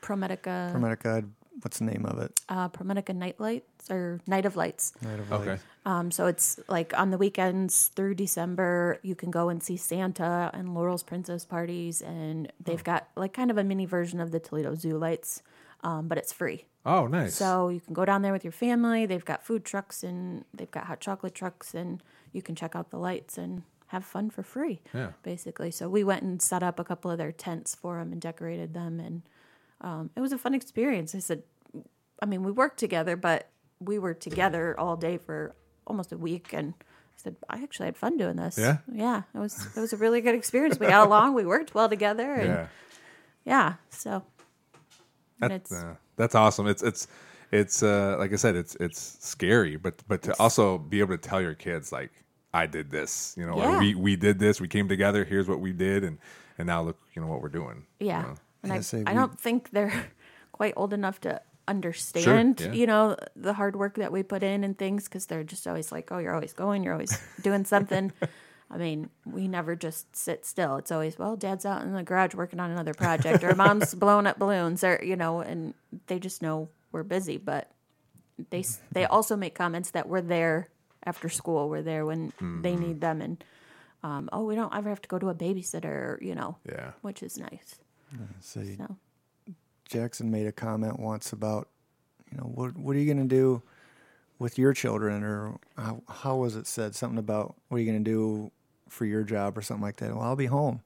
ProMedica, Promedica. What's the name of it? uh, ProMedica Night Lights or Night of Lights. Night of Lights. Okay. Light. Um, so it's like on the weekends through December, you can go and see Santa and Laurel's Princess parties, and they've got like kind of a mini version of the Toledo Zoo lights, um, but it's free. Oh, nice. So you can go down there with your family. They've got food trucks and they've got hot chocolate trucks, and you can check out the lights and have fun for free. Yeah. basically. So we went and set up a couple of their tents for them and decorated them, and um, it was a fun experience. I said, I mean, we worked together, but we were together all day for almost a week, and I said, I actually had fun doing this. Yeah? yeah, it was it was a really good experience. We got along, we worked well together, and yeah. yeah, so. And That's it's uh, that's awesome. It's it's it's uh, like I said, it's it's scary, but but to also be able to tell your kids like I did this, you know, or Yeah. we we did this, we came together. Here's what we did, and and now look, you know what we're doing. you Yeah. know? And Yeah, I, say I we- don't think they're [LAUGHS] quite old enough to understand, yeah. you know, the hard work that we put in and things because they're just always like, oh, you're always going, you're always doing something. [LAUGHS] I mean, we never just sit still. It's always, well, dad's out in the garage working on another project or mom's [LAUGHS] blowing up balloons or, you know, and they just know we're busy. But they, they also make comments that we're there after school. We're there when they Mm-hmm. need them. And, um, oh, we don't ever have to go to a babysitter, you know, Yeah. which is nice. See, So. Jackson made a comment once about, you know, what what are you going to do with your children, or how, how was it said? Something about what are you going to do for your job or something like that. Well, I'll be home.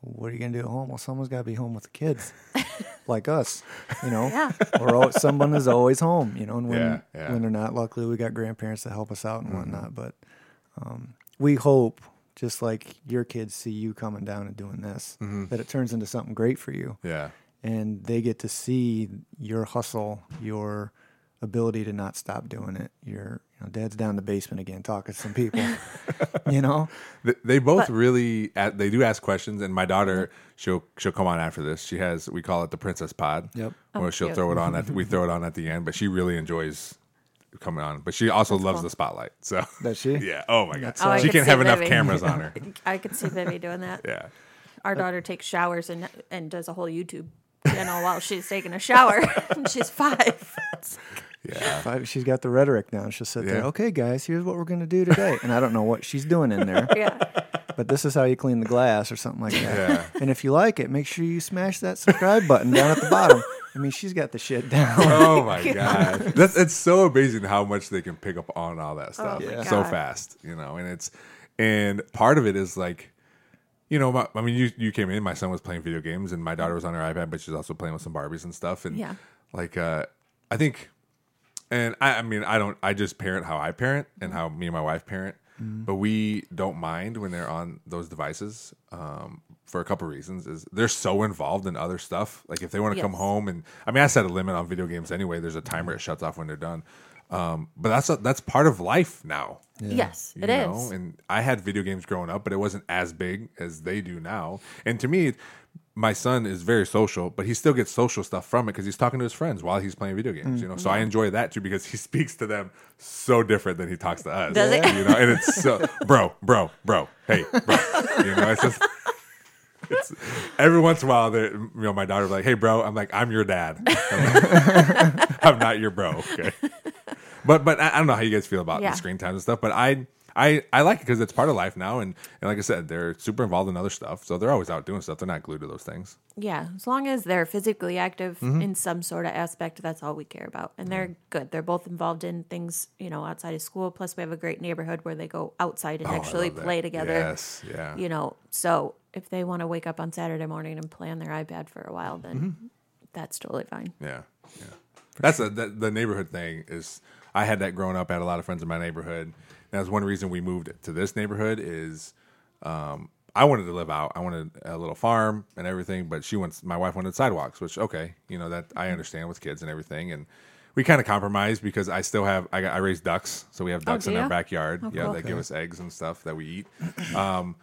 What are you going to do at home? Well, someone's got to be home with the kids, [LAUGHS] like us, you know. Yeah. Or al- someone is always home, you know. And when Yeah, yeah. when they're not, luckily we got grandparents to help us out and whatnot. But um, we hope, just like your kids see you coming down and doing this, that it turns into something great for you Yeah. and they get to see your hustle, your ability to not stop doing it. Your, you know, dad's down in the basement again talking to some people. [LAUGHS] you know, Th- They both But- really, they do ask questions, and my daughter she'll she'll come on after this. She has we call it the Princess Pod. Yep. Where Oh, she'll cute. throw it on at [LAUGHS] we throw it on at the end, but she really enjoys coming on. But she also loves cool. the spotlight. So Does she? [LAUGHS] yeah. Oh my god. Oh, she can't see have enough Vivi. cameras on her. I could see Vivi doing that. Yeah. Our daughter takes showers and and does a whole YouTube channel while she's taking a shower. and she's five. Yeah. Five, she's got the rhetoric now. She'll sit there. Okay, guys, here's what we're going to do today. And I don't know what she's doing in there, Yeah. but this is how you clean the glass or something like that. Yeah. And if you like it, make sure you smash that subscribe button down at the bottom. I mean, she's got the shit down. [LAUGHS] Oh my god, that's it's so amazing how much they can pick up on all that stuff my so God. fast, you know. And it's and part of it is like, you know, my, I mean, you you came in, my son was playing video games, and my daughter was on her iPad, but she's also playing with some Barbies and stuff. And Yeah. like, uh, I think, and I, I mean, I don't, I just parent how I parent and how me and my wife parent. But we don't mind when they're on those devices um, for a couple reasons. Is they're so involved in other stuff. Like if they want to come home and I mean, I set a limit on video games anyway. There's a timer it shuts off when they're done. Um, but that's a, that's part of life now. Yes, you it is. know? And I had video games growing up, but it wasn't as big as they do now. And to me, my son is very social, but he still gets social stuff from it because he's talking to his friends while he's playing video games. You know, so I mm-hmm. enjoy that too because he [LAUGHS] speaks to them so different than he talks to us. Does he? You know, and it's so bro, bro, bro, hey, bro. You know, it's just. It's, every once in a while, you know, my daughter will be like, "Hey, bro," I'm like, "I'm your dad. I'm, like, [LAUGHS] I'm not your bro." Okay, but but I, I don't know how you guys feel about Yeah. the screen times and stuff. But I I I like it because it's part of life now, and and like I said, they're super involved in other stuff, so they're always out doing stuff. They're not glued to those things. Yeah, as long as they're physically active Mm-hmm. in some sort of aspect, that's all we care about. And they're good. They're both involved in things, you know, outside of school. Plus, we have a great neighborhood where they go outside and Oh, actually play together. Yes, yeah. You know, so if they want to wake up on Saturday morning and play on their iPad for a while, then Mm-hmm. that's totally fine. Yeah, yeah. That's a, the, the neighborhood thing. Is I had that growing up. I had a lot of friends in my neighborhood. That's one reason we moved to this neighborhood is um, I wanted to live out. I wanted a little farm and everything, but she wants my wife wanted sidewalks, which okay, you know that I understand with kids and everything, and we kind of compromised because I still have I, got, I raise ducks, so we have ducks do in our backyard. Oh, yeah, cool. they give us eggs and stuff that we eat. Um,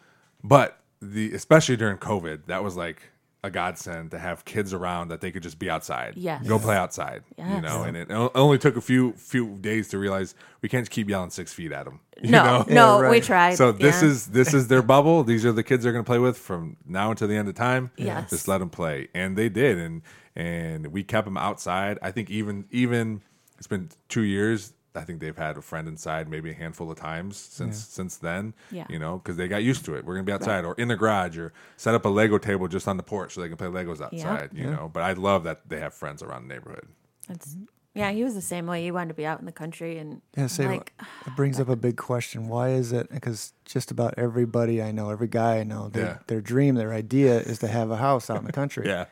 but the especially during COVID, that was like a godsend to have kids around that they could just be outside. Yes. Go play outside. You know, and it only took a few few days to realize we can't keep yelling six feet at them. You no, know? no, Yeah, we right. tried. So this yeah. is this is their bubble. These are the kids they're going to play with from now until the end of time. Yes. just let them play, and they did, and and we kept them outside. I think even even it's been two years. I think they've had a friend inside maybe a handful of times since since then. Yeah. you know, because they got used to it. We're gonna be outside or in the garage or set up a Lego table just on the porch so they can play Legos outside. You know, but I love that they have friends around the neighborhood. It's, mm-hmm. yeah, he was the same way. He wanted to be out in the country and Yeah, say like it brings up a big question. Why is it? Because just about everybody I know, every guy I know, their, Yeah. their dream, their idea is to have a house out in the country. [LAUGHS] Yeah,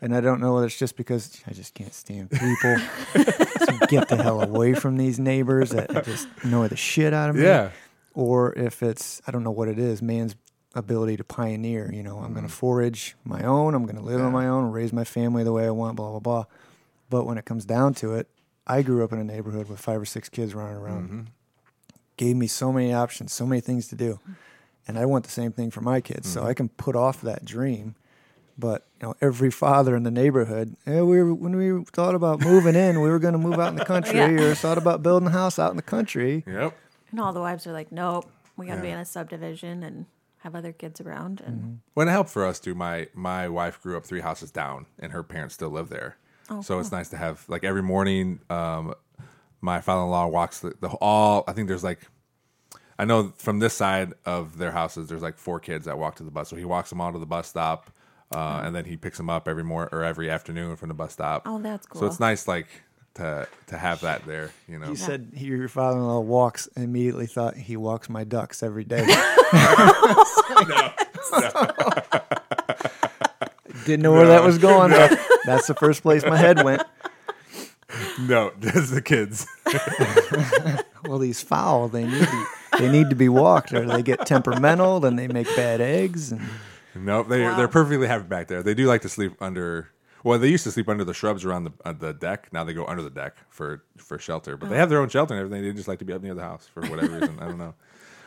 And I don't know whether it's just because I just can't stand people. [LAUGHS] so get the hell away from these neighbors that [LAUGHS] just annoy the shit out of me. yeah, Or if it's, I don't know what it is, man's ability to pioneer. You know, I'm going to forage my own, I'm going to live on Mm-hmm. My own, raise my family the way I want, blah, blah, blah. But when it comes down to it, I grew up in a neighborhood with five or six kids running around. Mm-hmm. Gave me so many options, so many things to do. And I want the same thing for my kids. Mm-hmm. So I can put off that dream. But you know, every father in the neighborhood, eh, we were, when we thought about moving in, we were going to move out in the country, Yeah. or thought about building a house out in the country. yep. and all the wives are like, Nope, we gotta be in a subdivision and have other kids around and Well, it helped for us too. My my wife grew up three houses down, and her parents still live there. Oh, so it's nice to have like every morning. Um, my father-in-law walks the, the all. I think there's like, I know from this side of their houses, there's like four kids that walk to the bus. So he walks them all to the bus stop, uh, and then he picks them up every morning or every afternoon from the bus stop. Oh, that's cool. So it's nice, like to to have that there. You know, You said he- your father-in-law walks, and immediately thought he walks my ducks every day. [LAUGHS] [LAUGHS] Didn't know where that was going. but That's the first place my head went. no, just the kids. [LAUGHS] Well, these fowl, they need to, they need to be walked, or they get temperamental, then they make bad eggs. And Nope, they Wow. they're perfectly happy back there. They do like to sleep under. Well, they used to sleep under the shrubs around the uh, the deck. Now they go under the deck for for shelter. But they have their own shelter and everything. They just like to be up near the house for whatever reason. I don't know. [LAUGHS]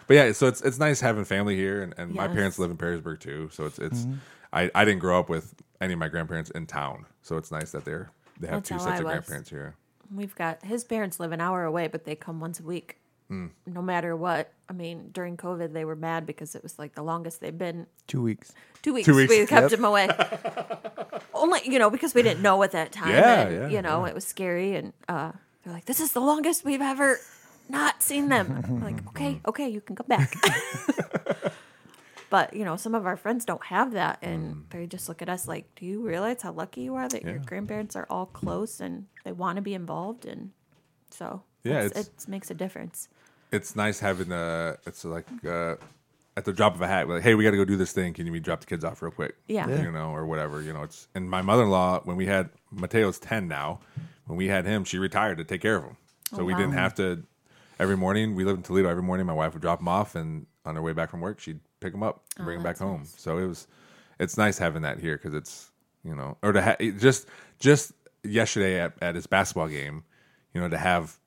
But yeah, so it's it's nice having family here, and, and my parents live in Perrysburg too. So it's it's I, I didn't grow up with any of my grandparents in town, so it's nice that they're they have That's two sets I of was. grandparents here. We've got his parents live an hour away, but they come once a week. Hmm. No matter what. I mean, during COVID, they were mad because it was like the longest they've been. two weeks. Two weeks. weeks. We kept Yep. him away. [LAUGHS] Only, you know, because we didn't know at that time. Yeah, and, yeah, You know, it was scary. And uh, they're like, this is the longest we've ever not seen them. I'm like, [LAUGHS] okay, okay, you can come back. [LAUGHS] but, you know, some of our friends don't have that. And Mm. they just look at us like, do you realize how lucky you are that your grandparents are all close and they want to be involved? And so, Yeah, it's, it's- it makes a difference. It's nice having the. It's like uh, at the drop of a hat. Like, hey, we got to go do this thing. Can you drop the kids off real quick? Yeah. Yeah. you know, or whatever. You know, it's and my mother in law when we had Mateo's ten now, when we had him, she retired to take care of him, so Oh, we didn't have to. Every morning we lived in Toledo. Every morning my wife would drop him off, and on her way back from work, she'd pick him up, and Oh, bring him back that's home. nice. So it was, it's nice having that here because it's you know, or to ha- it just just yesterday at, at his basketball game, you know, to have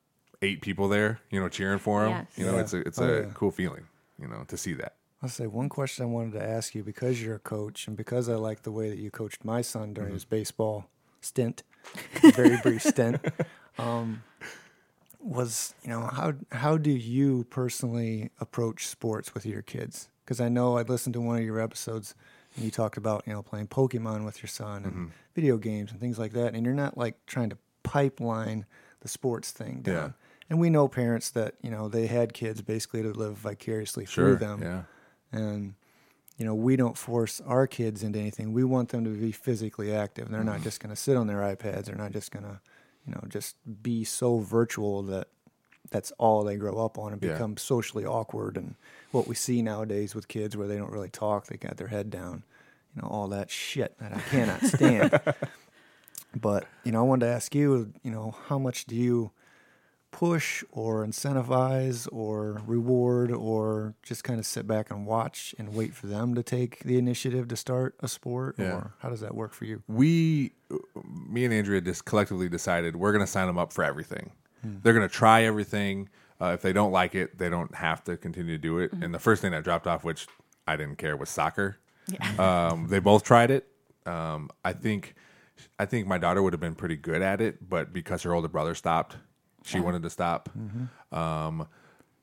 eight people there, you know, cheering for him, Yes. you know, Yeah. it's a it's Oh, a yeah. cool feeling, you know, to see that. I'll say one question I wanted to ask you because you're a coach and because I like the way that you coached my son during his baseball stint, very brief stint, [LAUGHS] um, was you know how how do you personally approach sports with your kids? Because I know I listened to one of your episodes and you talked about you know playing Pokemon with your son and video games and things like that, and you're not like trying to pipeline the sports thing down. And we know parents that you know they had kids basically to live vicariously Sure. through them Yeah. and you know we don't force our kids into anything we want them to be physically active they're not mm. just going to sit on their ipads they're not just going to you know just be so virtual that that's all they grow up on and Yeah. become socially awkward and what we see nowadays with kids where they don't really talk they got their head down you know all that shit that i cannot stand [LAUGHS] but you know i wanted to ask you you know how much do you push or incentivize or reward or just kind of sit back and watch and wait for them to take the initiative to start a sport? Yeah. Or how does that work for you? we, me and Andrea, just collectively decided we're going to sign them up for everything. They're going to try everything. Uh, if they don't like it, they don't have to continue to do it. And the first thing that dropped off, which I didn't care, was soccer. yeah. [LAUGHS] Um, they both tried it. Um, I think, I think my daughter would have been pretty good at it, but because her older brother stopped, she wanted to stop. Um,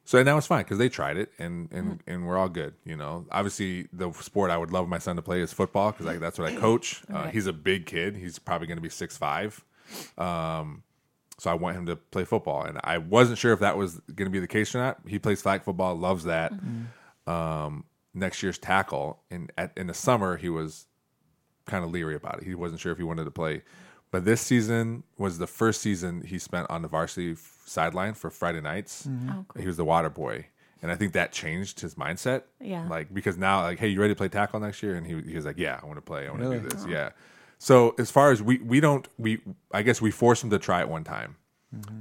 so now it's fine because they tried it and and and we're all good. You know, obviously the sport I would love my son to play is football because like, that's what I coach. [CLEARS THROAT] Uh, he's a big kid. He's probably going to be six five. Um, so I want him to play football, and I wasn't sure if that was going to be the case or not. He plays flag football, loves that. Um, next year's tackle, and at, in the summer he was kind of leery about it. He wasn't sure if he wanted to play. But this season was the first season he spent on the varsity f- sideline for Friday nights. Oh, cool. He was the water boy. And I think that changed his mindset. Yeah. Like, because now, like, hey, you ready to play tackle next year? And he, he was like, yeah, I want to play. I want to Really? do this. Yeah. So as far as we, we don't, we, I guess we force them to try it one time.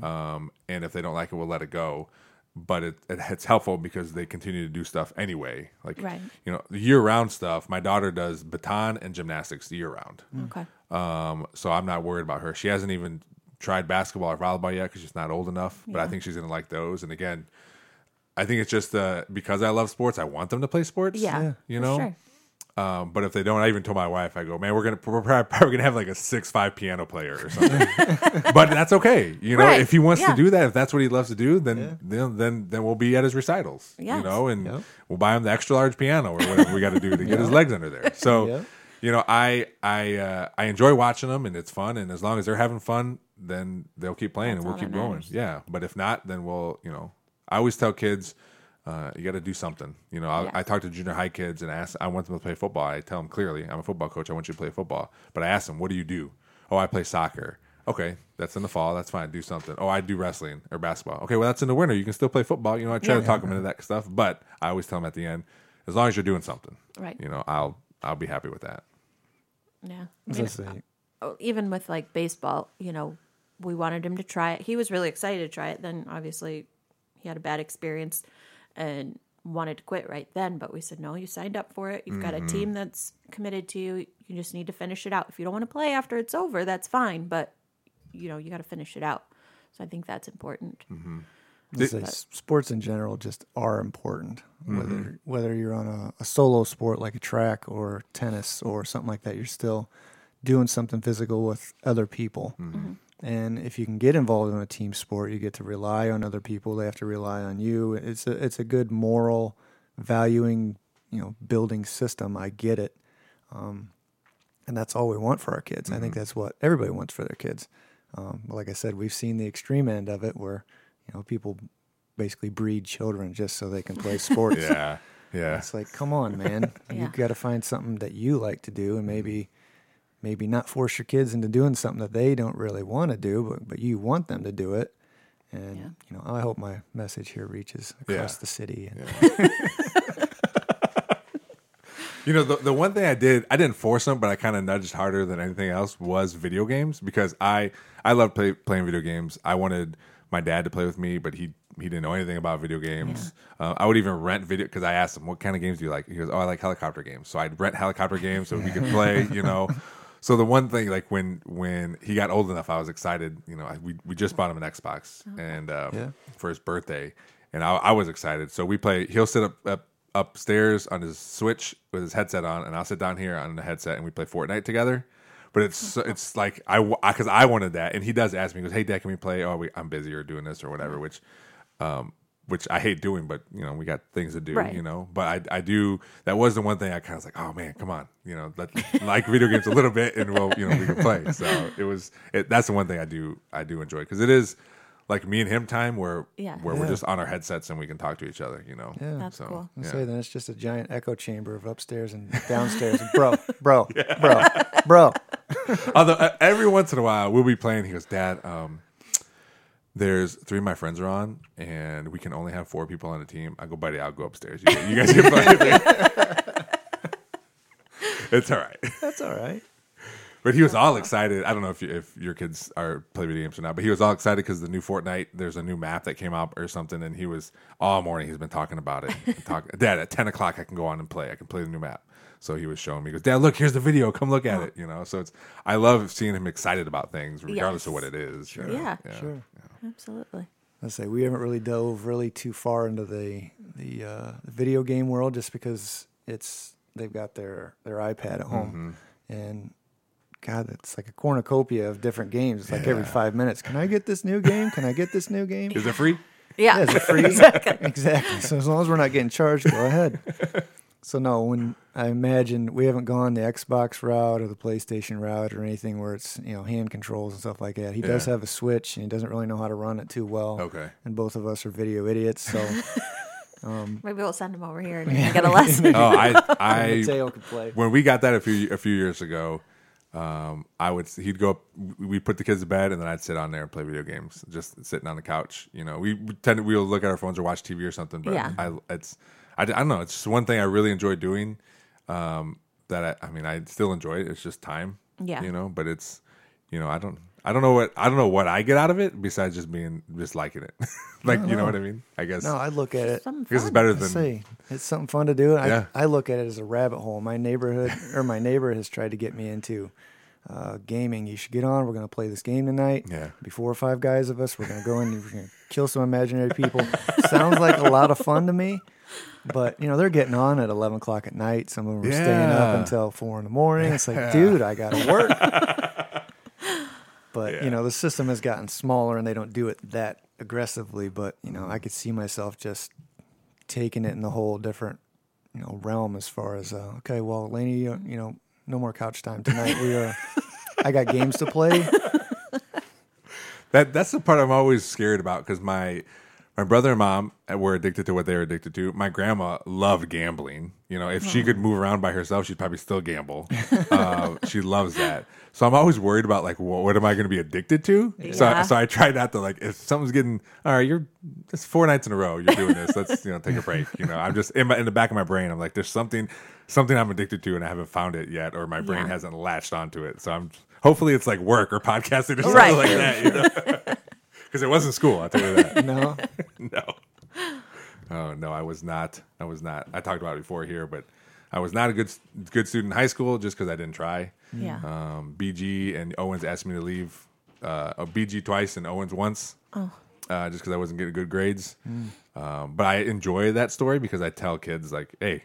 Um, and if they don't like it, we'll let it go. But it, it, it's helpful because they continue to do stuff anyway. Like, Right. you know, year round stuff, my daughter does baton and gymnastics year round. Okay. Um, so I'm not worried about her. She hasn't even tried basketball or volleyball yet because she's not old enough. But I think she's gonna like those. And again, I think it's just uh, because I love sports. I want them to play sports. Yeah. you know. Sure. Um, but if they don't, I even told my wife, I go, man, we're gonna we're probably probably gonna have like a six five piano player or something. [LAUGHS] but that's okay. You know, Right. if he wants Yeah. to do that, if that's what he loves to do, then then then then we'll be at his recitals. You know, and Yep. we'll buy him the extra large piano or whatever we got to do to get his legs under there. So Yep. You know, I I uh, I enjoy watching them and it's fun. And as long as they're having fun, then they'll keep playing That's and we'll keep going. Yeah, but if not, then we'll you know. I always tell kids. Uh, you got to do something. You know, I, Yeah. I talk to junior high kids and ask. I want them to play football. I tell them clearly, I'm a football coach. I want you to play football. But I ask them, what do you do? Oh, I play soccer. Okay, that's in the fall. That's fine. Do something. Oh, I do wrestling or basketball. Okay, well that's in the winter. You can still play football. You know, I try Yeah. to talk them into that stuff, but I always tell them at the end, as long as you're doing something, Right. You know, I'll I'll be happy with that. Yeah. I mean, say, oh, even with like baseball, you know, we wanted him to try it. He was really excited to try it. Then obviously he had a bad experience and wanted to quit right then. But we said, no, you signed up for it. You've got a team that's committed to you. You just need to finish it out. If you don't want to play after it's over, that's fine. But, you know, you got to finish it out. So I think that's important. S- sports in general just are important. Whether whether you're on a, a solo sport like a track or tennis or something like that, you're still doing something physical with other people. And if you can get involved in a team sport, you get to rely on other people. They have to rely on you. It's a it's a good moral, valuing, you know, building system. I get it, um, and that's all we want for our kids. I think that's what everybody wants for their kids. Um, like I said, we've seen the extreme end of it, where you know people basically breed children just so they can play sports. [LAUGHS] Yeah, yeah. It's like, come on, man. [LAUGHS] Yeah. You've got to find something that you like to do, and maybe, maybe not force your kids into doing something that they don't really want to do, but but you want them to do it. And Yeah. you know, I hope my message here reaches Yeah. across the city. And [LAUGHS] You know, the, the one thing I did, I didn't force them, but I kind of nudged harder than anything else was video games because I I love play, playing video games. I wanted my dad to play with me, but he he didn't know anything about video games. Uh, I would even rent video because I asked him, "What kind of games do you like?" He goes, "Oh, I like helicopter games." So I'd rent helicopter games so he could play. You know. [LAUGHS] So the one thing, like when when he got old enough, I was excited. You know, I, we we just bought him an Xbox and uh, Yeah. for his birthday, and I, I was excited. So we play. He'll sit up, up upstairs on his Switch with his headset on, and I'll sit down here on the headset, and we play Fortnite together. But it's it's like I because I wanted that, and he does ask me, he goes, "Hey, Dad, can we play? Oh, we, I'm busy or doing this or whatever." Which, um, which I hate doing, but you know, we got things to do, Right. you know. But I I do that was the one thing I kind of was like, "Oh man, come on, you know, let, like video games a little bit, and we'll you know we can play." So it was it, that's the one thing I do I do enjoy because it is like me and him time where Yeah. where we're just on our headsets and we can talk to each other, you know. Yeah. That's cool. Yeah. say then it's just a giant echo chamber of upstairs and downstairs. bro, bro, [LAUGHS] bro, bro. Although uh, every once in a while we'll be playing. He goes, Dad, um, there's three of my friends are on, and we can only have four people on the team. I go, buddy, I'll go upstairs. You, you guys can play. with me." [LAUGHS] it's all right. That's all right. But he was all excited. I don't know if you, if your kids are play video games or not, but he was all excited because the new Fortnite. There's a new map that came out or something, and he was all morning. He's been talking about it. and [LAUGHS] Talk, Dad, at ten o'clock, I can go on and play. I can play the new map. So he was showing me. He goes, Dad, look, here's the video. Come look at it. You know. So it's I love seeing him excited about things, regardless of what it is. you know? Yeah. Sure. Absolutely. I say we haven't really dove really too far into the the uh, video game world just because it's they've got their their iPad at home and God, it's like a cornucopia of different games. It's like every five minutes. Can I get this new game? Can I get this new game? Is it free? Yeah. Yeah, is it [LAUGHS] free? [LAUGHS] exactly. So as long as we're not getting charged, go ahead. [LAUGHS] So no, when I imagine we haven't gone the Xbox route or the PlayStation route or anything where it's you know hand controls and stuff like that. He does have a Switch and he doesn't really know how to run it too well. Okay. And both of us are video idiots, so [LAUGHS] Maybe we'll send him over here and he [LAUGHS] can get a lesson. [LAUGHS] Oh, I I Mateo could play. when we got that a few a few years ago, um, I would he'd go up. We'd put the kids to bed, and then I'd sit on there and play video games, just sitting on the couch. You know, we we tend to we'll look at our phones or watch TV or something. But Yeah. I it's I, I don't know. It's just one thing I really enjoy doing. Um, that I, I mean, I still enjoy it. It's just time. Yeah. You know, but it's you know I don't. I don't know what I don't know what I get out of it besides just being just liking it, [LAUGHS] like you know what I mean. I guess No, I look at it. Something I guess it's better I than say it's something fun to do. I, Yeah. I look at it as a rabbit hole. My neighborhood or my neighbor has tried to get me into uh, gaming. You should get on. We're going to play this game tonight. Yeah. Be four or five guys of us. We're going to go in. and We're going to kill some imaginary people. Sounds like a lot of fun to me. But you know they're getting on at eleven o'clock at night. Some of them are staying up until four in the morning. It's like, dude, I got to work. [LAUGHS] but Yeah. you know the system has gotten smaller, and they don't do it that aggressively. But you know I could see myself just taking it in the whole different you know realm as far as uh, okay, well, Lani, you, you know, no more couch time tonight. We are. [LAUGHS] I got games to play. That that's the part I'm always scared about because my my brother and mom were addicted to what they were addicted to. My grandma loved gambling. You know, if she could move around by herself, she'd probably still gamble. [LAUGHS] uh, she loves that. So I'm always worried about like, what, what am I going to be addicted to? So Yeah. so I try not to like if something's getting all right. You're it's four nights in a row. You're doing this. Let's you know take a break. You know, I'm just in my in the back of my brain. I'm like, there's something something I'm addicted to, and I haven't found it yet, or my brain Yeah. hasn't latched onto it. So I'm hopefully it's like work or podcasting or something Right. like that. You know? [LAUGHS] Because it wasn't school, I'll tell you that. [LAUGHS] No, [LAUGHS] no. Oh no, I was not. I was not. I talked about it before here, but I was not a good good student in high school just because I didn't try. Yeah. Um, BG and Owens asked me to leave. Uh, BG twice and Owens once. Oh. Uh, just because I wasn't getting good grades. Um, but I enjoy that story because I tell kids like, hey.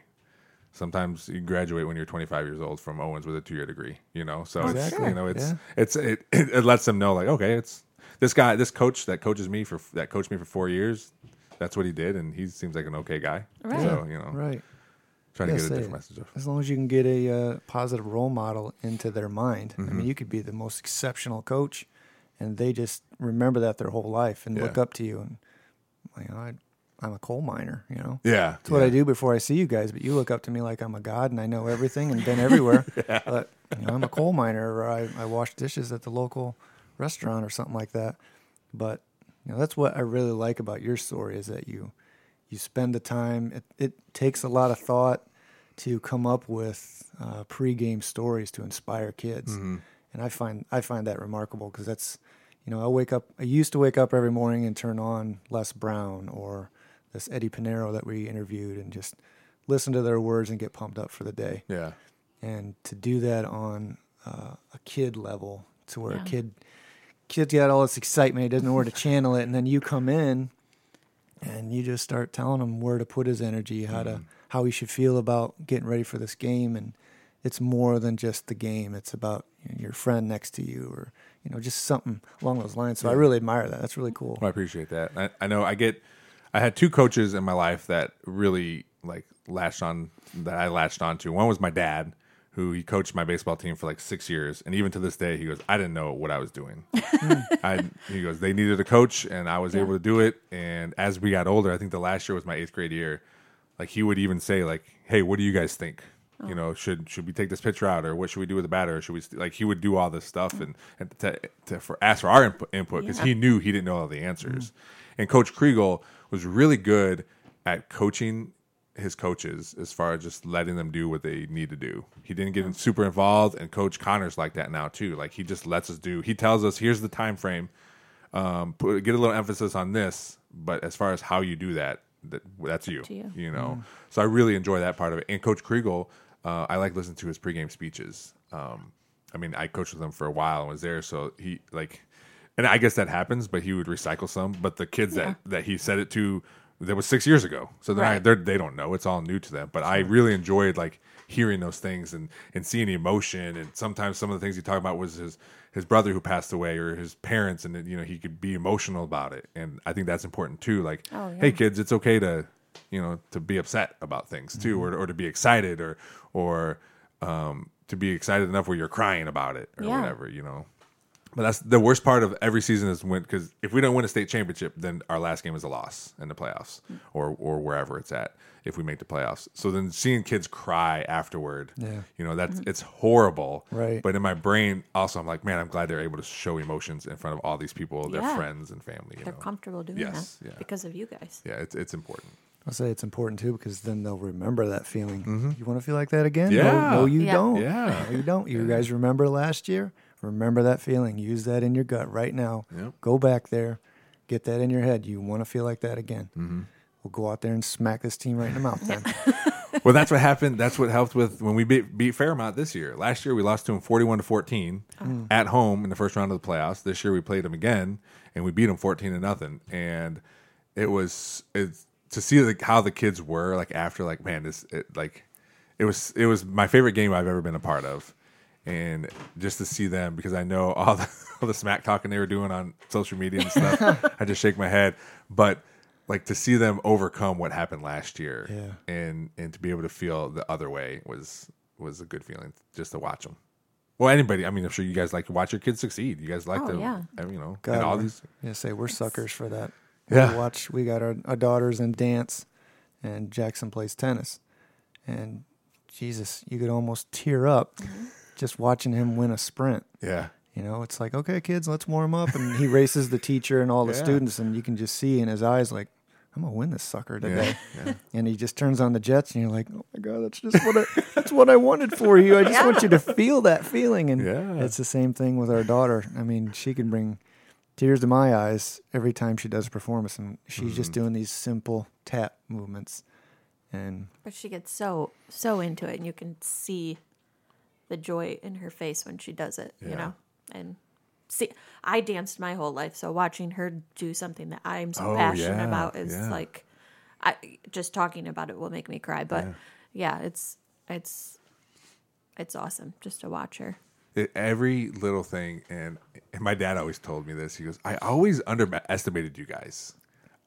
Sometimes you graduate when you're 25 years old from Owens with a two-year degree, you know. So it's Exactly. you know it's Yeah. it's it, it lets them know like okay, it's this guy, this coach that coaches me for that coached me for four years. That's what he did, and he seems like an okay guy. Right. So you know, right. trying to Yeah, get a different message. Of. As long as you can get a uh, positive role model into their mind. I Mm-hmm. mean, you could be the most exceptional coach, and they just remember that their whole life and look up to you. And you know, I, I'm a coal miner. You know, Yeah, that's what I do before I see you guys. But you look up to me like I'm a god and I know everything and been everywhere. [LAUGHS] But you know, I'm a coal miner, or I, I wash dishes at the local restaurant or something like that. But you know, that's what I really like about your story is that you you spend the time. It, it takes a lot of thought to come up with uh, pre-game stories to inspire kids, and I find I find that remarkable because that's you know I wake up. I used to wake up every morning and turn on Les Brown or this Eddie Pinero that we interviewed and just listen to their words and get pumped up for the day Yeah, and to do that on uh, a kid level to where Yeah. a kid kid's got all this excitement he doesn't know where to channel it and then you come in and you just start telling him where to put his energy how to mm-hmm. how he should feel about getting ready for this game and it's more than just the game it's about you know, your friend next to you or you know just something along those lines so i really admire that that's really cool Well, I appreciate that. I, I know I get. I had two coaches in my life that really like latched on that I latched onto. One was my dad, who he coached my baseball team for like six years, and even to this day, he goes, "I didn't know what I was doing." [LAUGHS] Hmm. I he goes, "They needed a coach, and I was Yeah. able to do it." And as we got older, I think the last year was my eighth grade year. Like he would even say, like, "Hey, what do you guys think?" Oh. You know, should should we take this pitcher out, or what should we do with the batter? Or should we st-? like he would do all this stuff oh. and, and to, to for ask for our input input because Yeah. he knew he didn't know all the answers. Mm. And Coach Kriegel was really good at coaching his coaches as far as just letting them do what they need to do. He didn't get super involved, and Coach Connor's like that now too. Like he just lets us do. He tells us, "Here's the time frame. Um, put, get a little emphasis on this, but as far as how you do that, that that's you. you. You know. So I really enjoy that part of it. And Coach Kriegel, uh, I like listening to his pregame speeches. Um, I mean, I coached with him for a while and was there, so he like, and I guess that happens, but he would recycle some. But the kids that that he said it to, that was six years ago, so they're, Right. they're they don't know. It's all new to them. But I really enjoyed like hearing those things and and seeing the emotion. And sometimes some of the things he talked about was his his brother who passed away or his parents, and you know he could be emotional about it. And I think that's important too. Like, Oh, yeah. hey kids, it's okay to you know to be upset about things too, Mm-hmm. or or to be excited, or or um, to be excited enough where you're crying about it or Yeah. whatever. You know. But that's the worst part of every season is when because if we don't win a state championship, then our last game is a loss in the playoffs or or wherever it's at if we make the playoffs. So then seeing kids cry afterward, Yeah. you know that's it's horrible. Right. But in my brain, also I'm like, man, I'm glad they're able to show emotions in front of all these people, their Yeah. friends and family. You They're know? comfortable doing Yes, that yeah. because of you guys. Yeah, it's it's important. I'll say it's important too because then they'll remember that feeling. You want to feel like that again? Mm-hmm. Yeah. No, no you Yeah. don't. Yeah. No, you don't. You guys remember last year? Remember that feeling. Use that in your gut right now. Yep. Go back there. Get that in your head. You want to feel like that again. Mm-hmm. We'll go out there and smack this team right in the mouth then. [LAUGHS] well, that's what happened. That's what helped with when we beat, beat Fairmont this year. Last year we lost to them forty-one to fourteen at home in the first round of the playoffs. This year we played them again and we beat them fourteen to nothing. And it was it's, to see like how the kids were like after like man this it, like it was it was my favorite game I've ever been a part of. And just to see them because I know all the [LAUGHS] all the smack talking they were doing on social media and stuff, [LAUGHS] I just shake my head. But like to see them overcome what happened last year Yeah. and and to be able to feel the other way was was a good feeling just to watch them. Well, anybody, I mean, I'm sure you guys like to watch your kids succeed. You guys like Oh, to, yeah. uh, you know, God, and all these. Yeah, say we're suckers for that. Yeah. We watch. We got our, our daughters in dance, and Jackson plays tennis, and Jesus, you could almost tear up Mm-hmm. Just watching him win a sprint. Yeah, You know, it's like, okay, kids, let's warm up, and he races the teacher and all the [LAUGHS] Yeah. students, and you can just see in his eyes like. I'm gonna win this sucker today, yeah, yeah. [LAUGHS] and he just turns on the Jets, and you're like, "Oh my god, that's just what I, that's what I wanted for you. I just want you to [LAUGHS] feel that feeling." And Yeah. it's the same thing with our daughter. I mean, she can bring tears to my eyes every time she does a performance, and she's just Mm-hmm. doing these simple tap movements, and But she gets so so into it, and you can see the joy in her face when she does it. Yeah. You know, and see, I danced my whole life, so watching her do something that I'm so Oh, passionate yeah, about is yeah. like, I just talking about it will make me cry. But yeah, it's it's it's awesome just to watch her. It, every little thing, and, and my dad always told me this. He goes, "I always underestimated you guys,"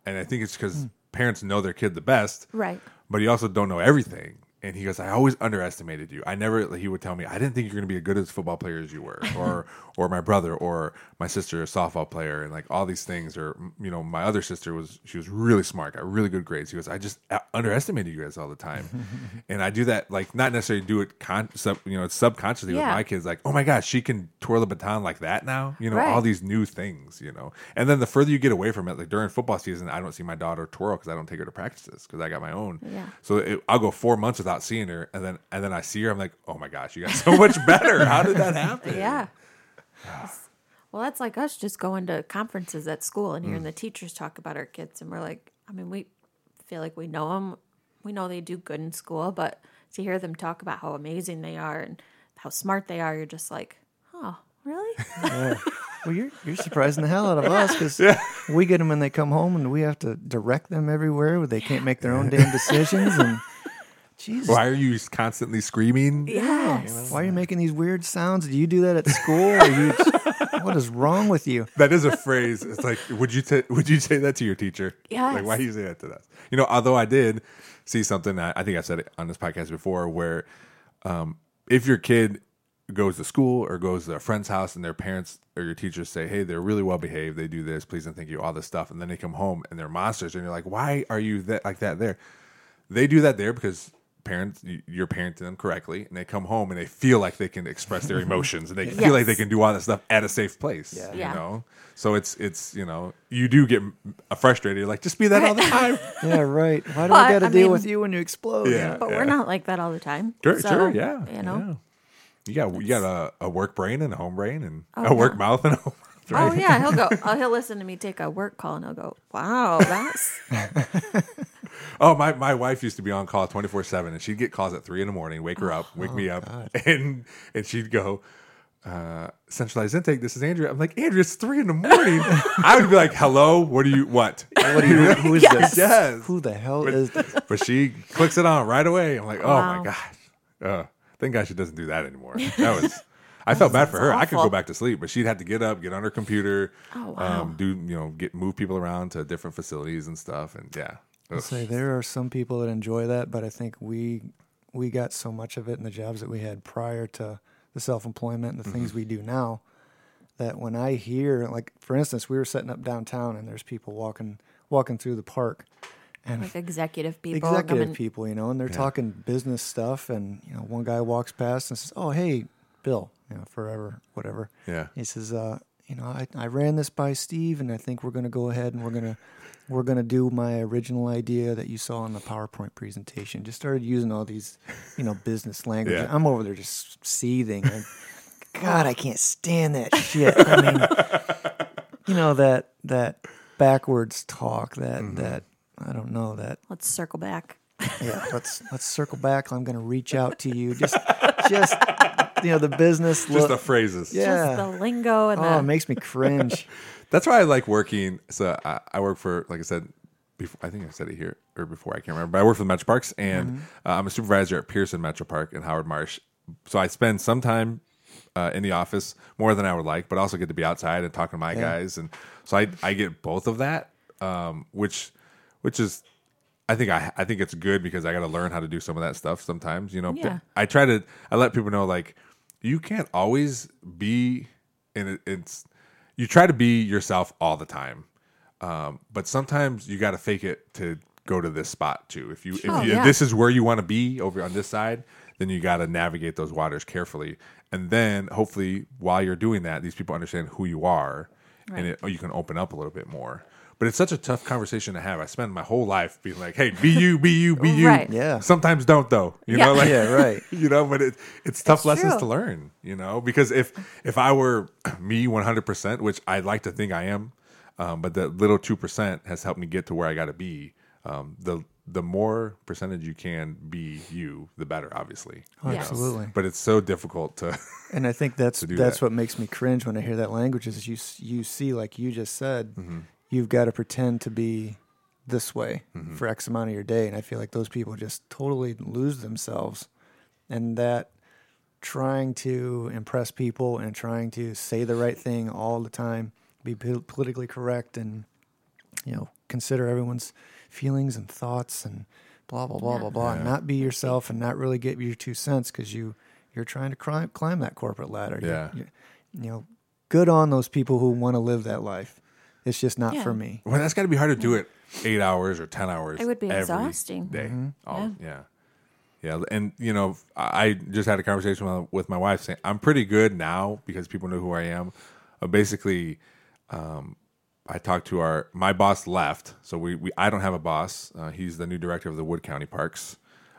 and I think it's because hmm. parents know their kid the best, Right. But you also don't know everything. And he goes, I always underestimated you. I never. He would tell me, I didn't think you're going to be as good as football player as you were, or [LAUGHS] or my brother, or my sister, a softball player, and like all these things. Or you know, my other sister was she was really smart, got really good grades. He goes, I just uh, underestimated you guys all the time, [LAUGHS] and I do that like not necessarily do it con, sub, you know, subconsciously with my kids. Like, oh my gosh, she can twirl a baton like that now. You know, Right. all these new things. You know, and then the further you get away from it, like during football season, I don't see my daughter twirl because I don't take her to practices because I got my own. Yeah. So it, I'll go four months without seeing her, and then and then I see her. I'm like, oh my gosh, you got so much better. How did that happen? [LAUGHS] Yeah. Well, that's like us just going to conferences at school and Mm. hearing the teachers talk about our kids, and we're like, I mean, we feel like we know them. We know they do good in school, but to hear them talk about how amazing they are and how smart they are, you're just like, oh, really? [LAUGHS] well, you're you're surprising the hell out of us because we get them when they come home, and we have to direct them everywhere where they can't make their own damn [LAUGHS] decisions, and Jesus. Why are you constantly screaming? yes. Why are you making these weird sounds? Do you do that at school? Or you, [LAUGHS] what is wrong with you? That is a phrase. It's like, would you ta- would you say that to your teacher? Yes. Like, why do you say that to us? You know, although I did see something. I I think I said it on this podcast before, where um, if your kid goes to school or goes to a friend's house and their parents or your teachers say, "Hey, they're really well behaved. They do this, please and thank you, all this stuff," and then they come home and they're monsters, and you're like, "Why are you that like that there?" They do that there because parents y- you're parenting them correctly, and they come home and they feel like they can express their [LAUGHS] emotions and they Yes. feel like they can do all that stuff at a safe place. Yeah. You Yeah. know, so it's it's you know you do get uh, frustrated. You're like, just be that all the [LAUGHS] time. Yeah, right. Why do But, I got to I deal mean- with you when you explode? Yeah. But we're not like that all the time. Sure, So, sure, yeah, You know. yeah. You got you got a, a work brain and a home brain and Oh, a work yeah. mouth and a home. Oh yeah, he'll go. Oh, he'll listen to me take a work call, and he'll go, "Wow, that's [LAUGHS] Oh, my, my wife used to be on call 24 7, and she'd get calls at 3 in the morning, wake her up, wake me up, [LAUGHS] and and she'd go, uh, centralized intake, this is Andrea. I'm like, Andrea, it's 3 in the morning. [LAUGHS] I would be like, hello, what do you, what? What do you, who is Yes. this? Yes. Who the hell is this? But she clicks it on right away. I'm like, oh Wow. my gosh. Uh, thank God she doesn't do that anymore. That was. I felt bad for her. I could go back to sleep, but she'd have to get up, get on her computer, Oh, wow. um, do you know, get move people around to different facilities and stuff, and yeah, Ugh. say there are some people that enjoy that, but I think we we got so much of it in the jobs that we had prior to the self employment and the things Mm-hmm. we do now that when I hear like for instance, we were setting up downtown and there's people walking walking through the park and like executive people." executive coming- people, you know, and they're talking business stuff and you know, one guy walks past and says, Oh hey, Bill, you know, forever, whatever. yeah, He says, uh, you know, I, I ran this by Steve, and I think we're going to go ahead and we're going [LAUGHS] to we're going to do my original idea that you saw in the PowerPoint presentation. Just started using all these, you know, business language. Yeah. I'm over there just seething. And, God, I can't stand that shit. I mean, [LAUGHS] you know that that backwards talk. That Mm-hmm. that I don't know that. Let's circle back. Yeah, let's let's circle back. I'm going to reach out to you. Just just [LAUGHS] you know the business. [LAUGHS] just look. the phrases. yeah. Just the lingo and Oh, the it makes me cringe. [LAUGHS] That's why I like working. So I, I work for, like I said, before, I think I said it here or before. I can't remember. But I work for the Metro Parks, and uh, I'm a supervisor at Pearson Metro Park in Howard Marsh. So I spend some time uh, in the office more than I would like, but also get to be outside and talking to my guys, and so I I get both of that, um, which which is. I think I I think it's good because I got to learn how to do some of that stuff sometimes. You know, Yeah. I try to I let people know like you can't always be and it, it's you try to be yourself all the time. Um, but sometimes you got to fake it to go to this spot too. If you if, Oh, you, if this is where you want to be over on this side then you got to navigate those waters carefully. And then hopefully while you're doing that these people understand who you are and it, you can open up a little bit more but it's such a tough conversation to have i spend my whole life being like hey be you be you be you Right. Yeah. sometimes don't though you Yeah. know like Yeah, right. [LAUGHS] you know but it, it's tough It's lessons true. to learn you know because if if i were [CLEARS THROAT] me 100% which i like to think i am um, but the little 2% has helped me get to where i got to be um, the the more percentage you can be you the better obviously Oh, Yes. Absolutely. but it's so difficult to [LAUGHS] And I think that's that's that. what makes me cringe when I hear that language is you you see like you just said Mm-hmm. You've got to pretend to be this way Mm-hmm. for X amount of your day, and I feel like those people just totally lose themselves, and that trying to impress people and trying to say the right thing all the time, be pol- politically correct, and you know consider everyone's feelings and thoughts and blah blah blah Yeah. blah blah, and not be yourself and not really get your two cents because you you're trying to climb climb that corporate ladder. You- Yeah. you, you know, good on those people who want to live that life. It's just not Yeah. for me. well that's got to be hard to do it eight hours or 10 hours It would be every exhausting. day. Mm-hmm. All- yeah yeah and you know i I just had a conversation with- with my wife saying i'm pretty good now because people know who i am uh, basically um, i talked to our my boss left so we, we i don't have a boss uh, he's the new director of the wood county parks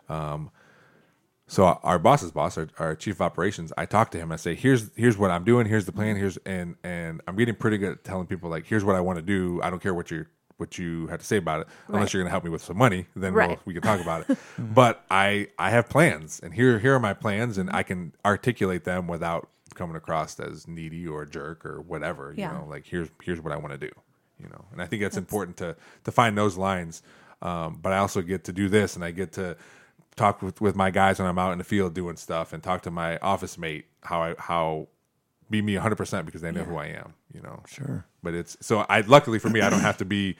um, so our boss's boss, our, our chief of operations, I talk to him. I say, "Here's here's what I'm doing. Here's the plan. Here's and and I'm getting pretty good at telling people like, here's what I want to do. I don't care what you what you have to say about it, unless Right. you're going to help me with some money. Then we'll, we can talk about it. [LAUGHS] but I I have plans, and here here are my plans, and I can articulate them without coming across as needy or jerk or whatever. You know, like here's here's what I want to do. You know, and I think that's, important to to find those lines. Um, but I also get to do this, and I get to talk with, with my guys when I'm out in the field doing stuff, and talk to my office mate how I how be me 100 percent because they know who I am. You know, Sure. But it's so I luckily for me I don't have to be,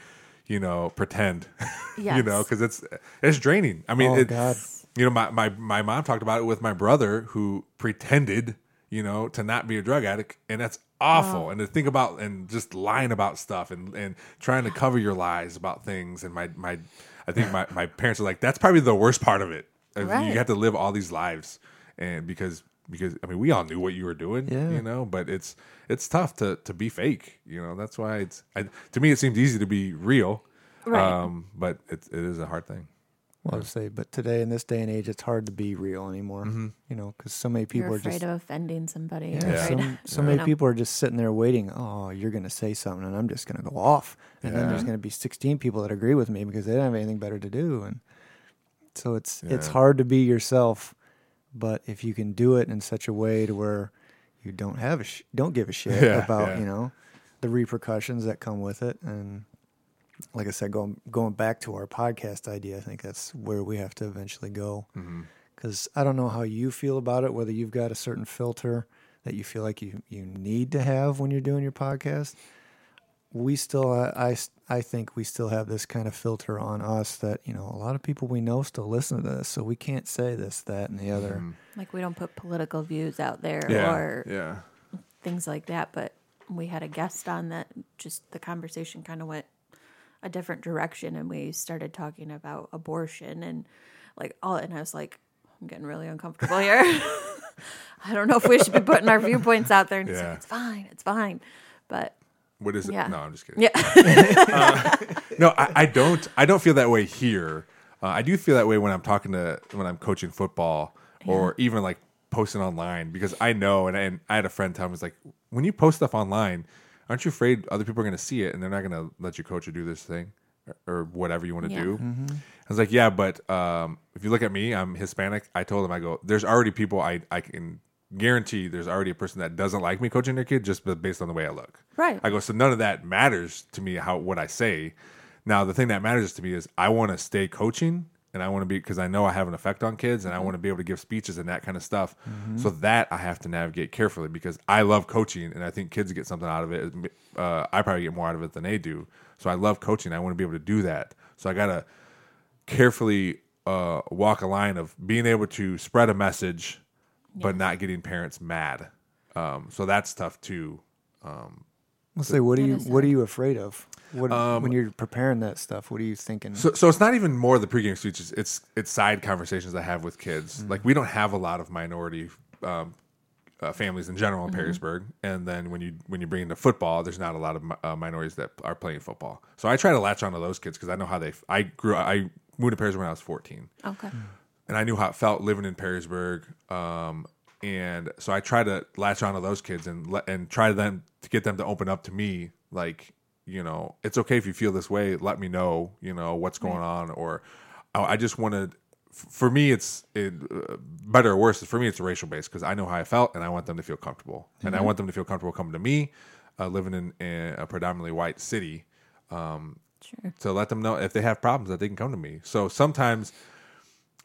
you know, pretend. [LAUGHS] you know, because it's it's draining. I mean, Oh, it, God. you know, my, my my mom talked about it with my brother who pretended, you know, to not be a drug addict, and that's awful. And to think about and just lying about stuff and and trying to cover your lies about things. And my my, I think my my parents are like, that's probably the worst part of it. Uh, Right. You have to live all these lives, and because because I mean, we all knew what you were doing, Yeah. you know. But it's it's tough to to be fake, you know. That's why it's I, to me it seems easy to be real, Right. um, but it it is a hard thing. Well, I would say, but today in this day and age, it's hard to be real anymore. Mm-hmm. You know, because so many people You're are afraid just of offending somebody. yeah, You're Yeah. afraid- [LAUGHS] So, so many people are just sitting there waiting. Oh, you're going to say something, and I'm just going to go off, and then there's going to be 16 people that agree with me because they don't have anything better to do, and so it's it's hard to be yourself. But if you can do it in such a way to where you don't have a sh- don't give a shit [LAUGHS] Yeah, about yeah. you know the repercussions that come with it, and like I said, going going back to our podcast idea, I think that's where we have to eventually go Mm-hmm. because I don't know how you feel about it. Whether you've got a certain filter that you feel like you you need to have when you're doing your podcast. We still, I, I, I think we still have this kind of filter on us that you know a lot of people we know still listen to this, so we can't say this, that, and the other. Like we don't put political views out there Yeah, or yeah, things like that. But we had a guest on that just the conversation kind of went a different direction and we started talking about abortion and like all and I was like, I'm getting really uncomfortable here. [LAUGHS] I don't know if we should be putting our viewpoints out there and Yeah. like, it's fine, it's fine. But what is it? No, I'm just kidding. yeah. [LAUGHS] no, I, I don't. I don't feel that way here. Uh, I do feel that way when I'm talking to when I'm coaching football or even like posting online because I know and, and I had a friend tell me was like when you post stuff online, aren't you afraid other people are going to see it and they're not going to let you coach or do this thing or, or whatever you want to Yeah. do? I was like, yeah, but um, if you look at me, I'm Hispanic. I told him, I go, there's already people I I can guarantee there's already a person that doesn't like me coaching their kid just based on the way I look. Right. I go, so none of that matters to me how what I say. Now the thing that matters to me is I want to stay coaching and I want to be because I know I have an effect on kids and I want to be able to give speeches and that kind of stuff. So that I have to navigate carefully because I love coaching and I think kids get something out of it. Uh, I probably get more out of it than they do. So I love coaching. I want to be able to do that. So I gotta carefully uh, walk a line of being able to spread a message, but not getting parents mad. Um, so that's tough too. Let's say, what are you what are you afraid of? What when you're preparing that stuff? What are you thinking? So, so it's not even more the pregame speeches. It's it's side conversations I have with kids. Mm. Like we don't have a lot of minority um, uh, families in general Mm-hmm. in Perrysburg, and then when you when you bring into football, there's not a lot of uh, minorities that are playing football. So I try to latch onto those kids because I know how they. I grew. I moved to Perrysburg when I was 14 okay. and I knew how it felt living in Perrysburg. Um, and so I try to latch onto those kids and let, and try then to get them to open up to me. Like, you know, it's okay if you feel this way. Let me know, you know, what's going on. Or I I just wanted, for me, it's it, uh, better or worse. For me, it's racial based because I know how I felt and I want them to feel comfortable. And I want them to feel comfortable coming to me, uh, living in, in a predominantly white city Sure. to let them know if they have problems that they can come to me. So sometimes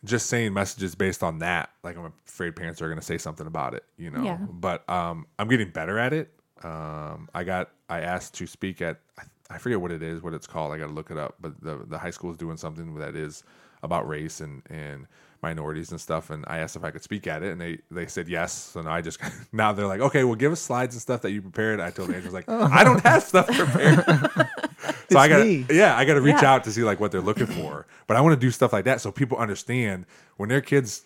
just saying messages based on that, like I'm afraid parents are going to say something about it, you know. Yeah. But um, I'm getting better at it. Um, I got I asked to speak at I- I forget what it is, what it's called. I got to look it up. But the the high school is doing something that is about race and and minorities and stuff. And I asked if I could speak at it, and they they said yes. So now I just [LAUGHS] now they're like, okay, well, give us slides and stuff that you prepared. I told angels like, [LAUGHS] I don't have stuff prepared. [LAUGHS] so I got me. yeah, I got to reach Yeah. out to see like what they're looking for. But I want to do stuff like that so people understand when their kids,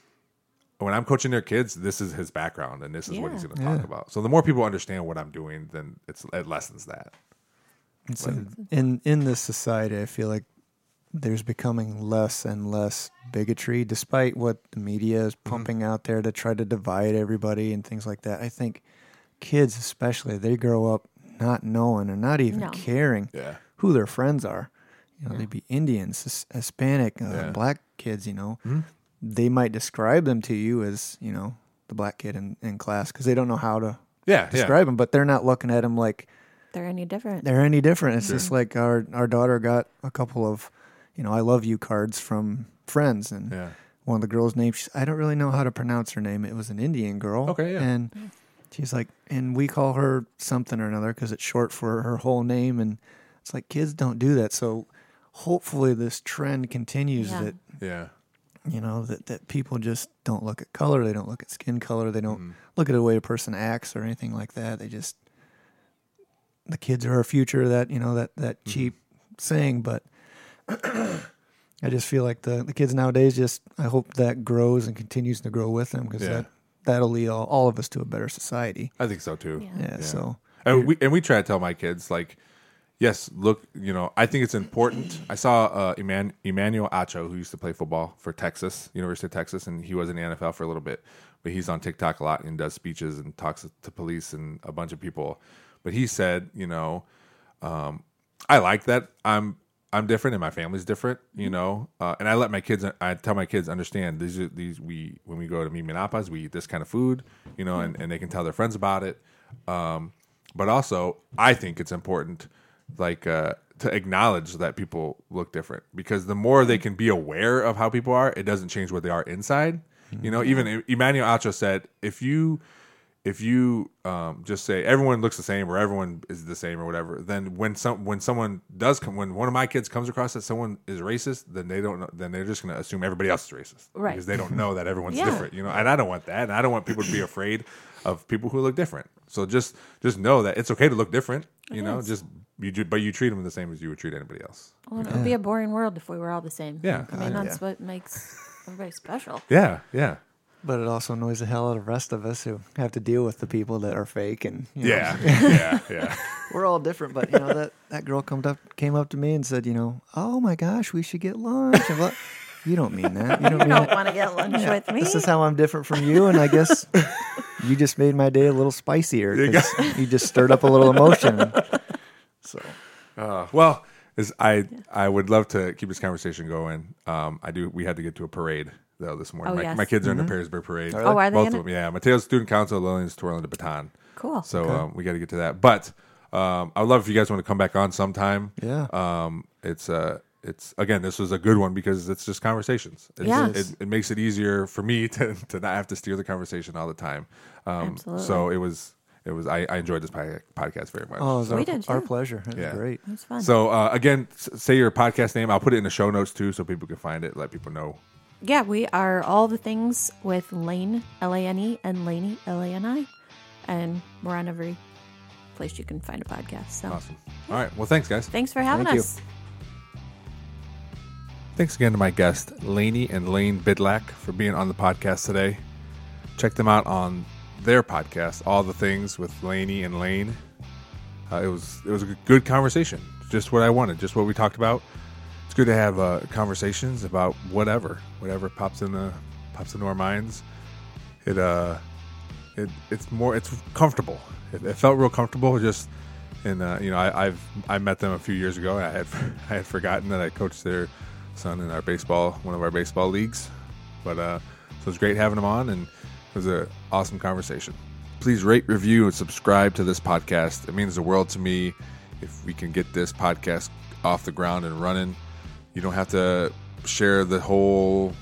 when I'm coaching their kids, this is his background and this is what he's going to talk about. So the more people understand what I'm doing, then it's it lessens that. So in in this society, I feel like there's becoming less and less bigotry, despite what the media is Mm-hmm. pumping out there to try to divide everybody and things like that. I think kids, especially, they grow up not knowing or not even No. caring Yeah. who their friends are. You know, they'd be Indians, Hispanic, uh, Yeah. Mm-hmm. black kids. You know, they might describe them to you as you know the black kid in, in class because they don't know how to Yeah, yeah. describe them, but they're not looking at them like They're any different. they're any different. It's just like our our daughter got a couple of, you know, I love you cards from friends, and Yeah. one of the girls' names. I don't really know how to pronounce her name. It was an Indian girl. Okay, yeah. And she's like, and we call her something or another because it's short for her whole name, and it's like kids don't do that. So hopefully this trend continues Yeah. that Yeah. You know that that people just don't look at color, they don't look at skin color, they don't Mm-hmm. look at the way a person acts or anything like that. They just the kids are our future. That you know that that Mm-hmm. cheap saying, but [COUGHS] I just feel like the, the kids nowadays just I hope that grows and continues to grow with them because Yeah. that that'll lead all, all of us to a better society. I think so too. Yeah. Yeah. So And we and we try to tell my kids like, yes, look, you know, I think it's important. I saw uh, Eman, Emmanuel Acho, who used to play football for Texas, University of Texas, and he was in the NFL for a little bit, but he's on TikTok a lot and does speeches and talks to police and a bunch of people. But he said, you know, um, I like that I'm I'm different and my family's different, you know. Uh, and I let my kids, I tell my kids understand these are these we when we go to meet Minapas, we eat this kind of food, you know, and, and they can tell their friends about it. Um, but also, I think it's important, like uh, to acknowledge that people look different because the more they can be aware of how people are, it doesn't change what they are inside. You know, even Emmanuel Acho said, if you if you um, just say everyone looks the same or everyone is the same or whatever, then when some when someone does come when one of my kids comes across that someone is racist, then they don't know, then they're just going to assume everybody else is racist, Right. Because they don't know that everyone's [LAUGHS] Yeah. different, you know. And I don't want that, and I don't want people to be afraid of people who look different. So just just know that it's okay to look different, you know. is. Just you, ju- but you treat them the same as you would treat anybody else. Well, it would be a boring world if we were all the same. Yeah. I mean, Uh, that's what makes everybody special. [LAUGHS] Yeah, yeah, but it also annoys the hell out of the rest of us who have to deal with the people that are fake and you know, yeah, [LAUGHS] yeah, yeah. [LAUGHS] we're all different. But you know that that girl come up came up to me and said, you know, oh my gosh, we should get lunch. And what? You don't mean that. You don't mean don't that. want to get lunch with me. This is how I'm different from you, and I guess you just made my day a little spicier. 'cause you just stirred up a little emotion. So Uh, well, is I I would love to keep this conversation going. Um, I do. We had to get to a parade though this morning. Oh, my, yes. my kids are in the Perrysburg parade. Oh, are they Both in of them. Yeah, Mateo's student council, Lillian's twirling the baton. Cool. So um, we got to get to that. But um, I'd love if you guys want to come back on sometime. Yeah. Um, it's uh, it's again, this was a good one because it's just conversations. It's, Yeah. It, it makes it easier for me [LAUGHS] to to not have to steer the conversation all the time. Um, Absolutely. So it was it was I, I enjoyed this pi- podcast very much. oh, it was So- our, We did, our too. pleasure. It was Yeah. great. It was fun. so uh, again, s- say your podcast name. I'll put it in the show notes too, so people can find it. Let people know. yeah, we are all the things with Lane, L A N E, and Lani, L A N I. And we're on every place you can find a podcast. So Awesome. All right. Well, thanks, guys. thanks for having Thank you. us. Thanks again to my guest Lani and Lane Bidlack for being on the podcast today. Check them out on their podcast, All the Things with Lani and Lane. Uh, it was it was a good conversation, just what I wanted, just what we talked about. It's good to have uh, conversations about whatever, whatever pops in the pops into our minds. It uh, it it's more it's comfortable. It, it felt real comfortable. Just and uh, you know I, I've I met them a few years ago. I had [LAUGHS] I had forgotten that I coached their son in our baseball one of our baseball leagues. But uh, so it was great having them on, and was an awesome conversation. Please rate, review, and subscribe to this podcast. It means the world to me if we can get this podcast off the ground and running. You don't have to share the whole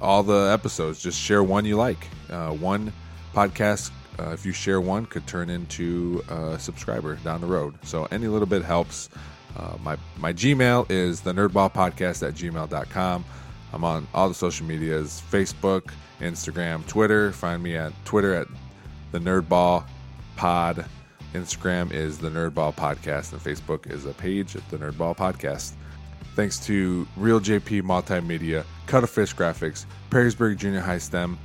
all the episodes. Just share one you like. Uh, one podcast, uh, if you share one, could turn into a subscriber down the road. So any little bit helps. Uh, my my Gmail is the nerdballpodcast at gmail.com. I'm on all the social medias Facebook, Instagram, Twitter. Find me at Twitter at the Nerdball Pod. Instagram is the Nerdball Podcast, and Facebook is a page at the Nerdball Podcast. Thanks to Reel JP Multimedia, Cuttlefish Graphics, Perrysburg Junior High STEM,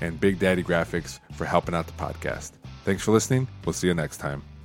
and Big Daddy Graphics for helping out the podcast. Thanks for listening. We'll see you next time.